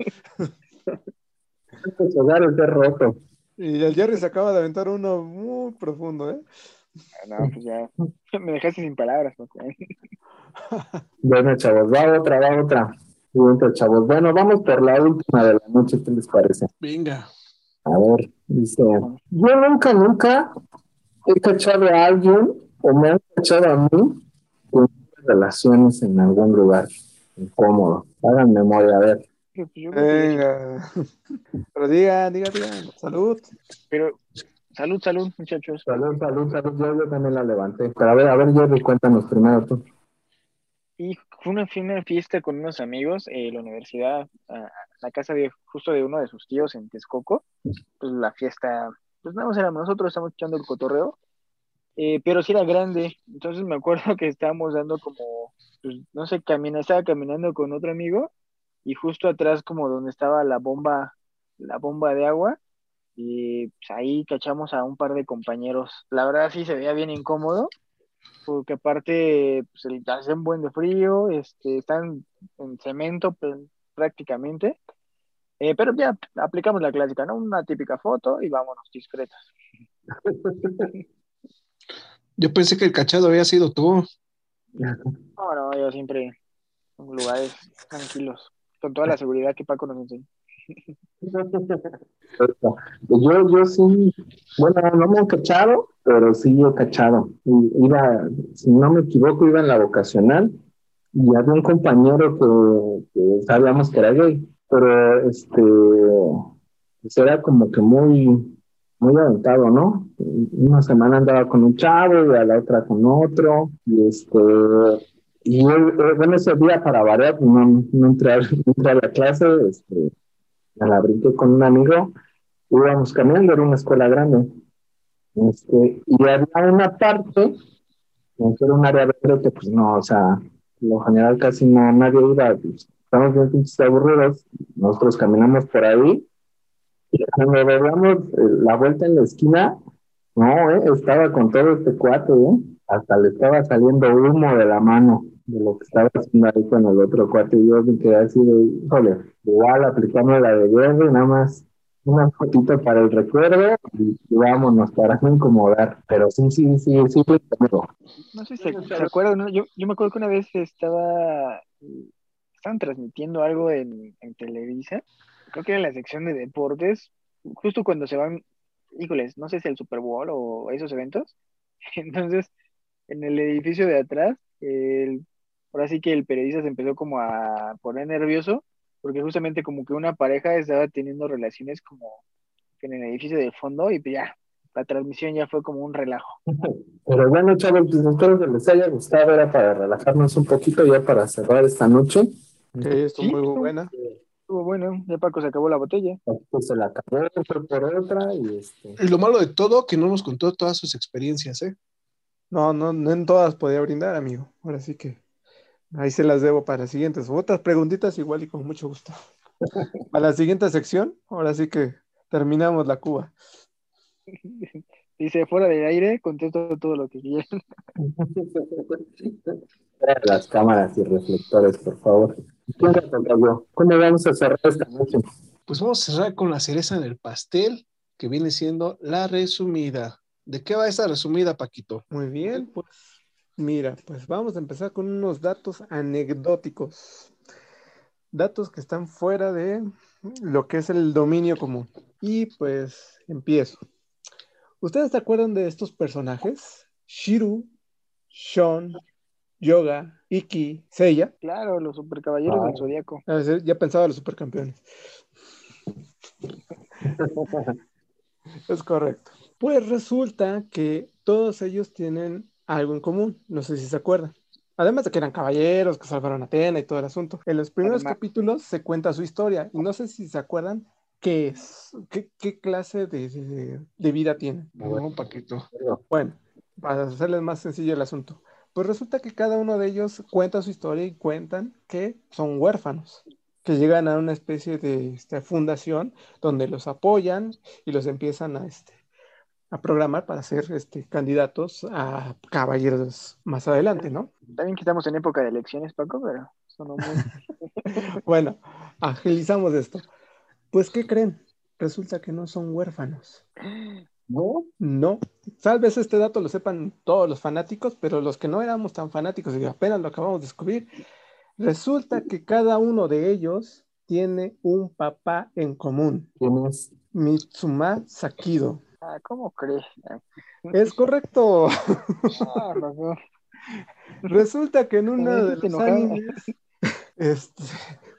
Estos hogares de roto. Y el Jerry se acaba de aventar uno muy profundo, ¿eh? No, pues ya. Me dejaste sin palabras, Paco. Bueno, chavos, va otra, va otra. Siguiente, chavos. Bueno, vamos por la última de la noche, ¿qué les parece? Venga. A ver, dice, yo nunca, nunca he cachado a alguien o me han cachado a mí con relaciones en algún lugar incómodo. Hagan memoria, a ver. Venga. Pero digan, digan, digan. Salud. Pero, salud, salud, muchachos. Salud, salud, salud. Yo, yo también la levanté. Pero a ver, a ver, Jerry, cuéntanos primero tú. Y fue una, fue una fiesta con unos amigos en la universidad, a la casa de justo de uno de sus tíos en Texcoco. Pues la fiesta, pues nada más éramos nosotros, estamos echando el cotorreo. Eh, pero sí era grande. Entonces me acuerdo que estábamos dando como, pues, no sé, camina, estaba caminando con otro amigo y justo atrás como donde estaba la bomba, la bomba de agua. Y pues, ahí cachamos a un par de compañeros. La verdad sí se veía bien incómodo porque aparte pues, hace un buen de frío, este, están en cemento pues, prácticamente, Eh, pero ya aplicamos la clásica, ¿no? Una típica foto y vámonos discretos. Yo pensé que el cachado había sido tú. No, no, yo siempre en lugares tranquilos. Con toda la seguridad que Paco nos enseñó. Yo, yo sí, bueno, no me he cachado, pero sí he cachado. Iba, si no me equivoco, iba en la vocacional y había un compañero que, que sabíamos que era gay, pero este, pues era como que muy, muy aventado, ¿no? Una semana andaba con un chavo y a la otra con otro, y este, y bueno, ese día para variar, pues, no, entré, a, la clase, este, me la brinqué con un amigo, íbamos caminando, era una escuela grande, este, y había una parte, que era un área verde que pues no, o sea, lo general casi no, nadie iba, pues, estamos bien pinches aburridos, nosotros caminamos por ahí, y cuando veíamos eh, la vuelta en la esquina, no, eh, estaba con todo este cuate, eh, hasta le estaba saliendo humo de la mano de lo que estaba haciendo ahí con el otro cuate, yo me quedé así de, híjole, igual aplicamos la de y nada más una fotito para el recuerdo y, vámonos para no incomodar, pero sí, sí, sí, sí. No sé si se, se acuerdan, ¿no? Yo, yo me acuerdo que una vez estaba, estaban transmitiendo algo en, en Televisa, creo que era la sección de deportes, justo cuando se van, híjoles, no sé si el Super Bowl o esos eventos, entonces en el edificio de atrás, el, ahora sí que el periodista se empezó como a poner nervioso, porque justamente como que una pareja estaba teniendo relaciones como en el edificio del fondo y pues ya, la transmisión ya fue como un relajo. Pero bueno, chavos, pues espero que les haya gustado, era para relajarnos un poquito ya para cerrar esta noche. Sí, estuvo muy estuvo- buena. Estuvo bueno, ya Paco se acabó la botella. Pues se la acabó, fue por otra y este... Y lo malo de todo, que no nos contó todas sus experiencias, ¿eh? No, no, no en todas podía brindar, amigo. Ahora sí que ahí se las debo para las siguientes. Otras preguntitas igual y con mucho gusto. A la siguiente sección, ahora sí que terminamos la Cuba. Dice, fuera del aire, contesto todo lo que quieran. Las cámaras y reflectores, por favor. ¿Cómo vamos a cerrar esta noche? Pues vamos a cerrar con la cereza en el pastel, que viene siendo la resumida. ¿De qué va esa resumida, Paquito? Muy bien, pues mira, pues vamos a empezar con unos datos anecdóticos. Datos que están fuera de lo que es el dominio común. Y pues empiezo. ¿Ustedes se acuerdan de estos personajes? Shiru, Shon, Yoga, Iki, Seiya. Claro, los supercaballeros Ah. del ver, Ya pensaba los supercampeones. Es correcto. Pues resulta que todos ellos tienen algo en común. No sé si se acuerdan. Además de que eran caballeros, que salvaron a Atena y todo el asunto. En los primeros Además- capítulos se cuenta su historia. Y no sé si se acuerdan qué es, qué, qué clase de, de- de vida tienen. No, Paquito. Bueno, para hacerles más sencillo el asunto. Pues resulta que cada uno de ellos cuenta su historia y cuentan que son huérfanos, que llegan a una especie de este, fundación donde los apoyan y los empiezan a, este, a programar para ser este, candidatos a caballeros más adelante, ¿no? También que estamos en época de elecciones, Paco, pero sonó muy... Bueno, agilizamos esto. Pues, ¿qué creen? Resulta que no son huérfanos. ¿No? No, tal vez este dato lo sepan todos los fanáticos, pero los que no éramos tan fanáticos y apenas lo acabamos de descubrir, resulta que cada uno de ellos tiene un papá en común, ¿Quién es? Mitsuma Sakido. Ah, ¿cómo crees? Es correcto. Ah. Resulta que en uno Me de los animes, este,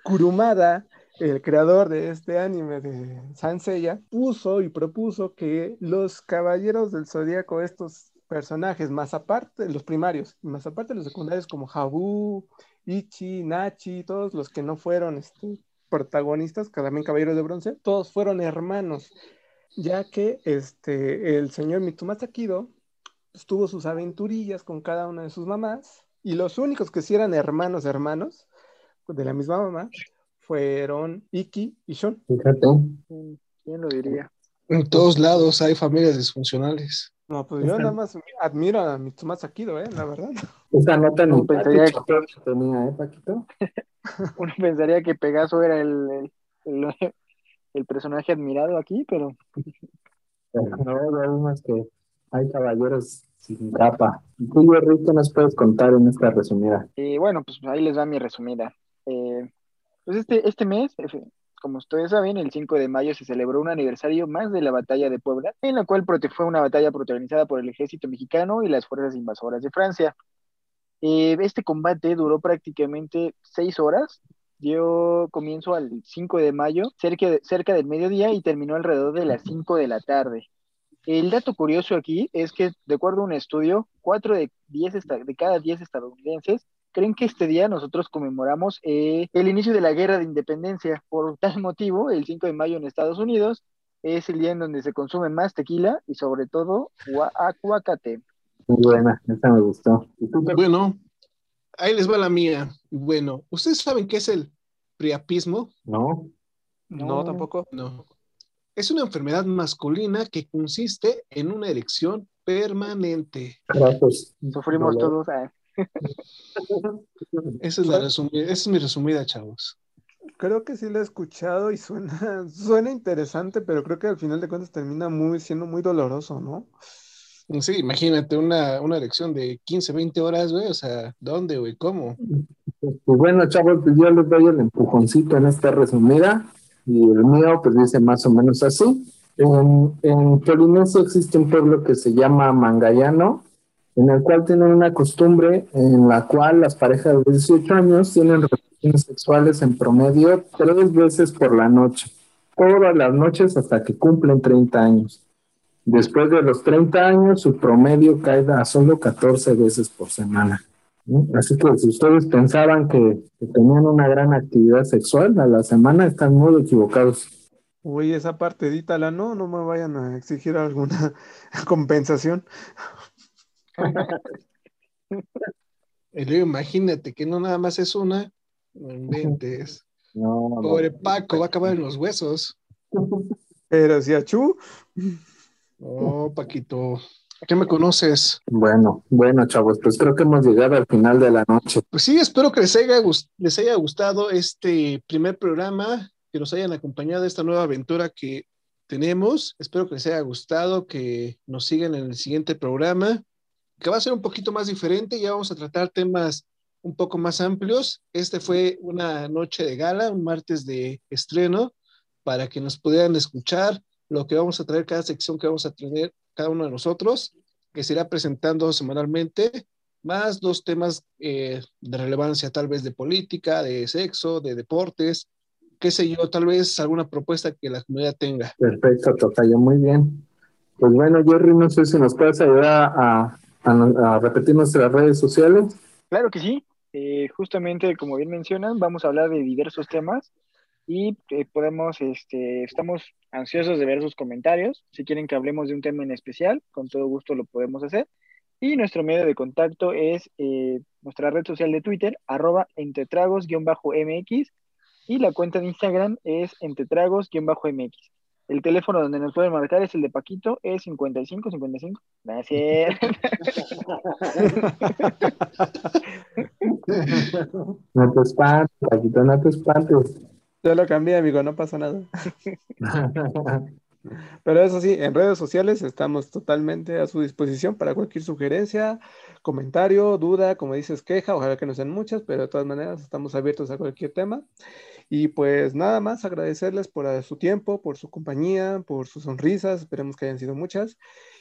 Kurumada, el creador de este anime de Sanseiya, puso y propuso que los caballeros del zodiaco, estos personajes, más aparte, los primarios, más aparte los secundarios como Habu, Ichi, Nachi, todos los que no fueron este, protagonistas, también caballeros de bronce, todos fueron hermanos, ya que este, el señor Mitsuma Sakido pues, tuvo sus aventurillas con cada una de sus mamás, y los únicos que sí eran hermanos, hermanos, de la misma mamá, fueron Iki y Shon. Fíjate. ¿Quién lo diría? En todos lados hay familias disfuncionales. No, pues yo nada más admiro a Mitsuma Sakido, ¿eh? La verdad. Esa nota No, pensaría Paquito tenía, ¿eh, Paquito? Uno pensaría que Pegaso era el, el, el- el personaje admirado aquí, pero no, ya vimos que hay caballeros sin capa. ¿Y tú, qué nos puedes contar en esta resumida? eh, bueno, pues ahí les va mi resumida. Eh, Pues este, este mes, efe- como ustedes saben, el 5 de mayo se celebró un aniversario más de la batalla de Puebla, en la cual fue una batalla protagonizada por el ejército mexicano y las fuerzas invasoras de Francia. Eh, este combate duró prácticamente seis horas, dio comienzo al 5 de mayo, cerca, de- cerca del mediodía, y terminó alrededor de las 5 de la tarde. El dato curioso aquí es que, de acuerdo a un estudio, 4 de, 10 esta- de cada 10 estadounidenses creen que este día nosotros conmemoramos eh, el inicio de la guerra de independencia. Por tal motivo, el 5 de mayo en Estados Unidos es el día en donde se consume más tequila y sobre todo gua- aguacate. Muy buena, esa me gustó. Bueno, ahí les va la mía. Bueno, ¿ustedes saben qué es el priapismo? No, No, tampoco. No. Es una enfermedad masculina que consiste en una erección permanente. gracias. Sufrimos Dolor. todos. ah. Esa es, la resumida, esa es mi resumida, chavos. Creo que sí lo he escuchado y suena, suena interesante, pero creo que al final de cuentas termina muy, siendo muy doloroso, ¿no? Sí, imagínate una, una erección de 15, 20 horas, güey. O sea, ¿dónde, güey? ¿Cómo? Pues bueno, chavos, pues yo les doy el empujoncito en esta resumida y el mío pues dice más o menos así. En, en Polinesia existe un pueblo que se llama Mangayano, en el cual tienen una costumbre en la cual las parejas de 18 años tienen relaciones sexuales en promedio tres veces por la noche, todas las noches hasta que cumplen 30 años. Después de los 30 años, su promedio cae a solo 14 veces por semana. ¿no? Así que si ustedes pensaban que, que tenían una gran actividad sexual a la semana, están muy equivocados. Uy, esa parte edítala, no, no me vayan a exigir alguna compensación. Imagínate que no nada más es una. No inventes. No, no. Pobre Paco, va a acabar en los huesos. Pero si achú, Oh, Paquito. ¿Qué me conoces? Bueno, bueno, chavos, pues creo que hemos llegado al final de la noche. Pues sí, espero que les haya, les haya gustado este primer programa, que nos hayan acompañado esta nueva aventura que tenemos. Espero que les haya gustado, que nos sigan en el siguiente programa, que va a ser un poquito más diferente. Ya vamos a tratar temas un poco más amplios. Este fue una noche de gala, un martes de estreno, para que nos pudieran escuchar lo que vamos a traer, cada sección que vamos a tener cada uno de nosotros, que se irá presentando semanalmente más dos temas eh, de relevancia, tal vez de política, de sexo, de deportes, qué sé yo, tal vez alguna propuesta que la comunidad tenga. Perfecto, Tocayo, muy bien. Pues bueno, Jerry, no sé si nos puedes ayudar a, a- a repetir nuestras redes sociales. Claro que sí. Eh, justamente, como bien mencionan, vamos a hablar de diversos temas y eh, podemos, este, estamos ansiosos de ver sus comentarios. Si quieren que hablemos de un tema en especial, con todo gusto lo podemos hacer. Y nuestro medio de contacto es eh, nuestra red social de Twitter, arroba entretragos-mx, y la cuenta de Instagram es entretragos-mx. El teléfono donde nos pueden marcar es el de Paquito, es 55 55. Gracias. No te espantes, Paquito, no te espantes. Ya lo cambié, amigo, no pasa nada. Pero eso sí, en redes sociales estamos totalmente a su disposición para cualquier sugerencia, comentario, duda, como dices, queja, ojalá que no sean muchas, pero de todas maneras estamos abiertos a cualquier tema. Y pues nada más agradecerles por su tiempo, por su compañía, por sus sonrisas, esperemos que hayan sido muchas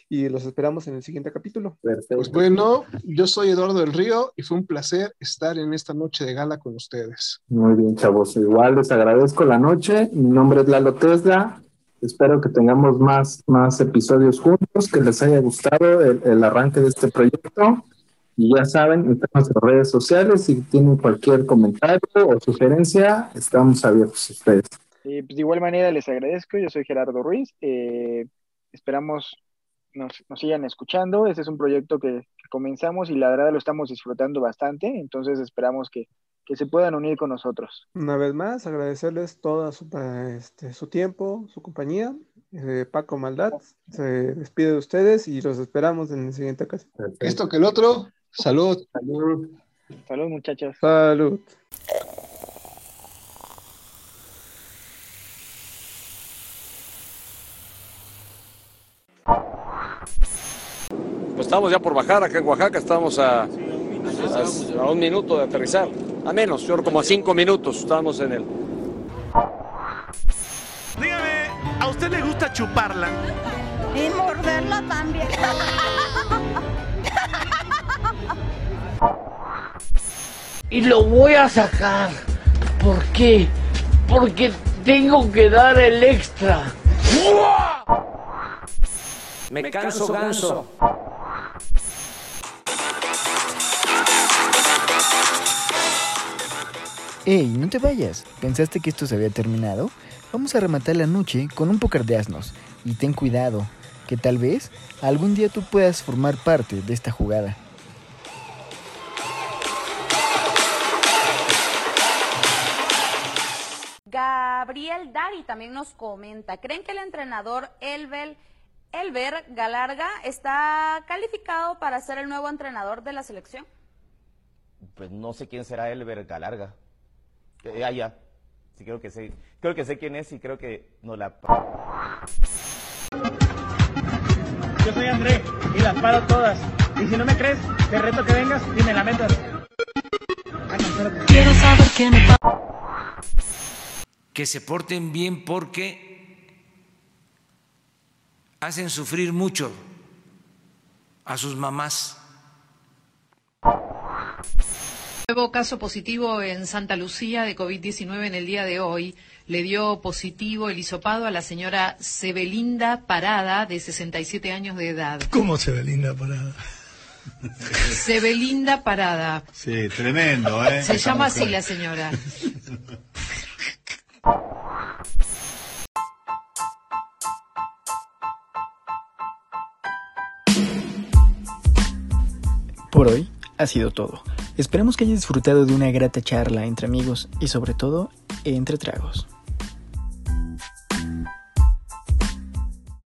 y los esperamos en el siguiente capítulo. Pues Perfecto. bueno, yo soy Eduardo del Río y fue un placer estar en esta noche de gala con ustedes. Muy bien, chavos. Igual les agradezco la noche. Mi nombre es Lalo Tesla. Espero que tengamos más, más episodios juntos, que les haya gustado el, el arranque de este proyecto. Y ya saben, estamos en redes sociales. Si tienen cualquier comentario o sugerencia, estamos abiertos a ustedes. Eh, pues de igual manera les agradezco, yo soy Gerardo Ruiz, eh, esperamos nos, nos sigan escuchando, este es un proyecto que, que comenzamos y la verdad lo estamos disfrutando bastante, entonces esperamos que, que se puedan unir con nosotros. Una vez más, agradecerles todo su, este, su tiempo, su compañía. Eh, Paco Maldad se despide de ustedes y los esperamos en el siguiente ocasión. Esto que el otro, salud. Salud. Salud muchachos. Salud. Estamos ya por bajar acá en Oaxaca, estamos a, a, a un minuto de aterrizar. a menos, yo creo como a cinco minutos estábamos en él. Dígame, ¿a usted le gusta chuparla? Y morderla también. Y lo voy a sacar. ¿Por qué? Porque tengo que dar el extra. Me canso ganso. ¡Ey, no te vayas! ¿Pensaste que esto se había terminado? Vamos a rematar la noche con un póker de asnos. Y ten cuidado, que tal vez algún día tú puedas formar parte de esta jugada. Gabriel Dari también nos comenta, ¿creen que el entrenador Elbel, Elber Galarga está calificado para ser el nuevo entrenador de la selección? Pues no sé quién será Elber Galarga. Eh, ah, ya. Sí, creo que sé. Creo que sé quién es y creo que no la. Yo soy André y las paro todas. Y si no me crees, te reto que vengas y me la metas. Quiero saber qué me Que se porten bien porque hacen sufrir mucho a sus mamás. Nuevo caso positivo en Santa Lucía de COVID-19 en el día de hoy. Le dio positivo el hisopado a la señora Sebelinda Parada, de 67 años de edad. ¿Cómo se ve linda parada? Sebelinda Parada. Sí, tremendo, ¿eh? Se Esa llama mujer. así la señora. Por hoy ha sido todo. Esperamos que hayas disfrutado de una grata charla entre amigos y sobre todo entre tragos.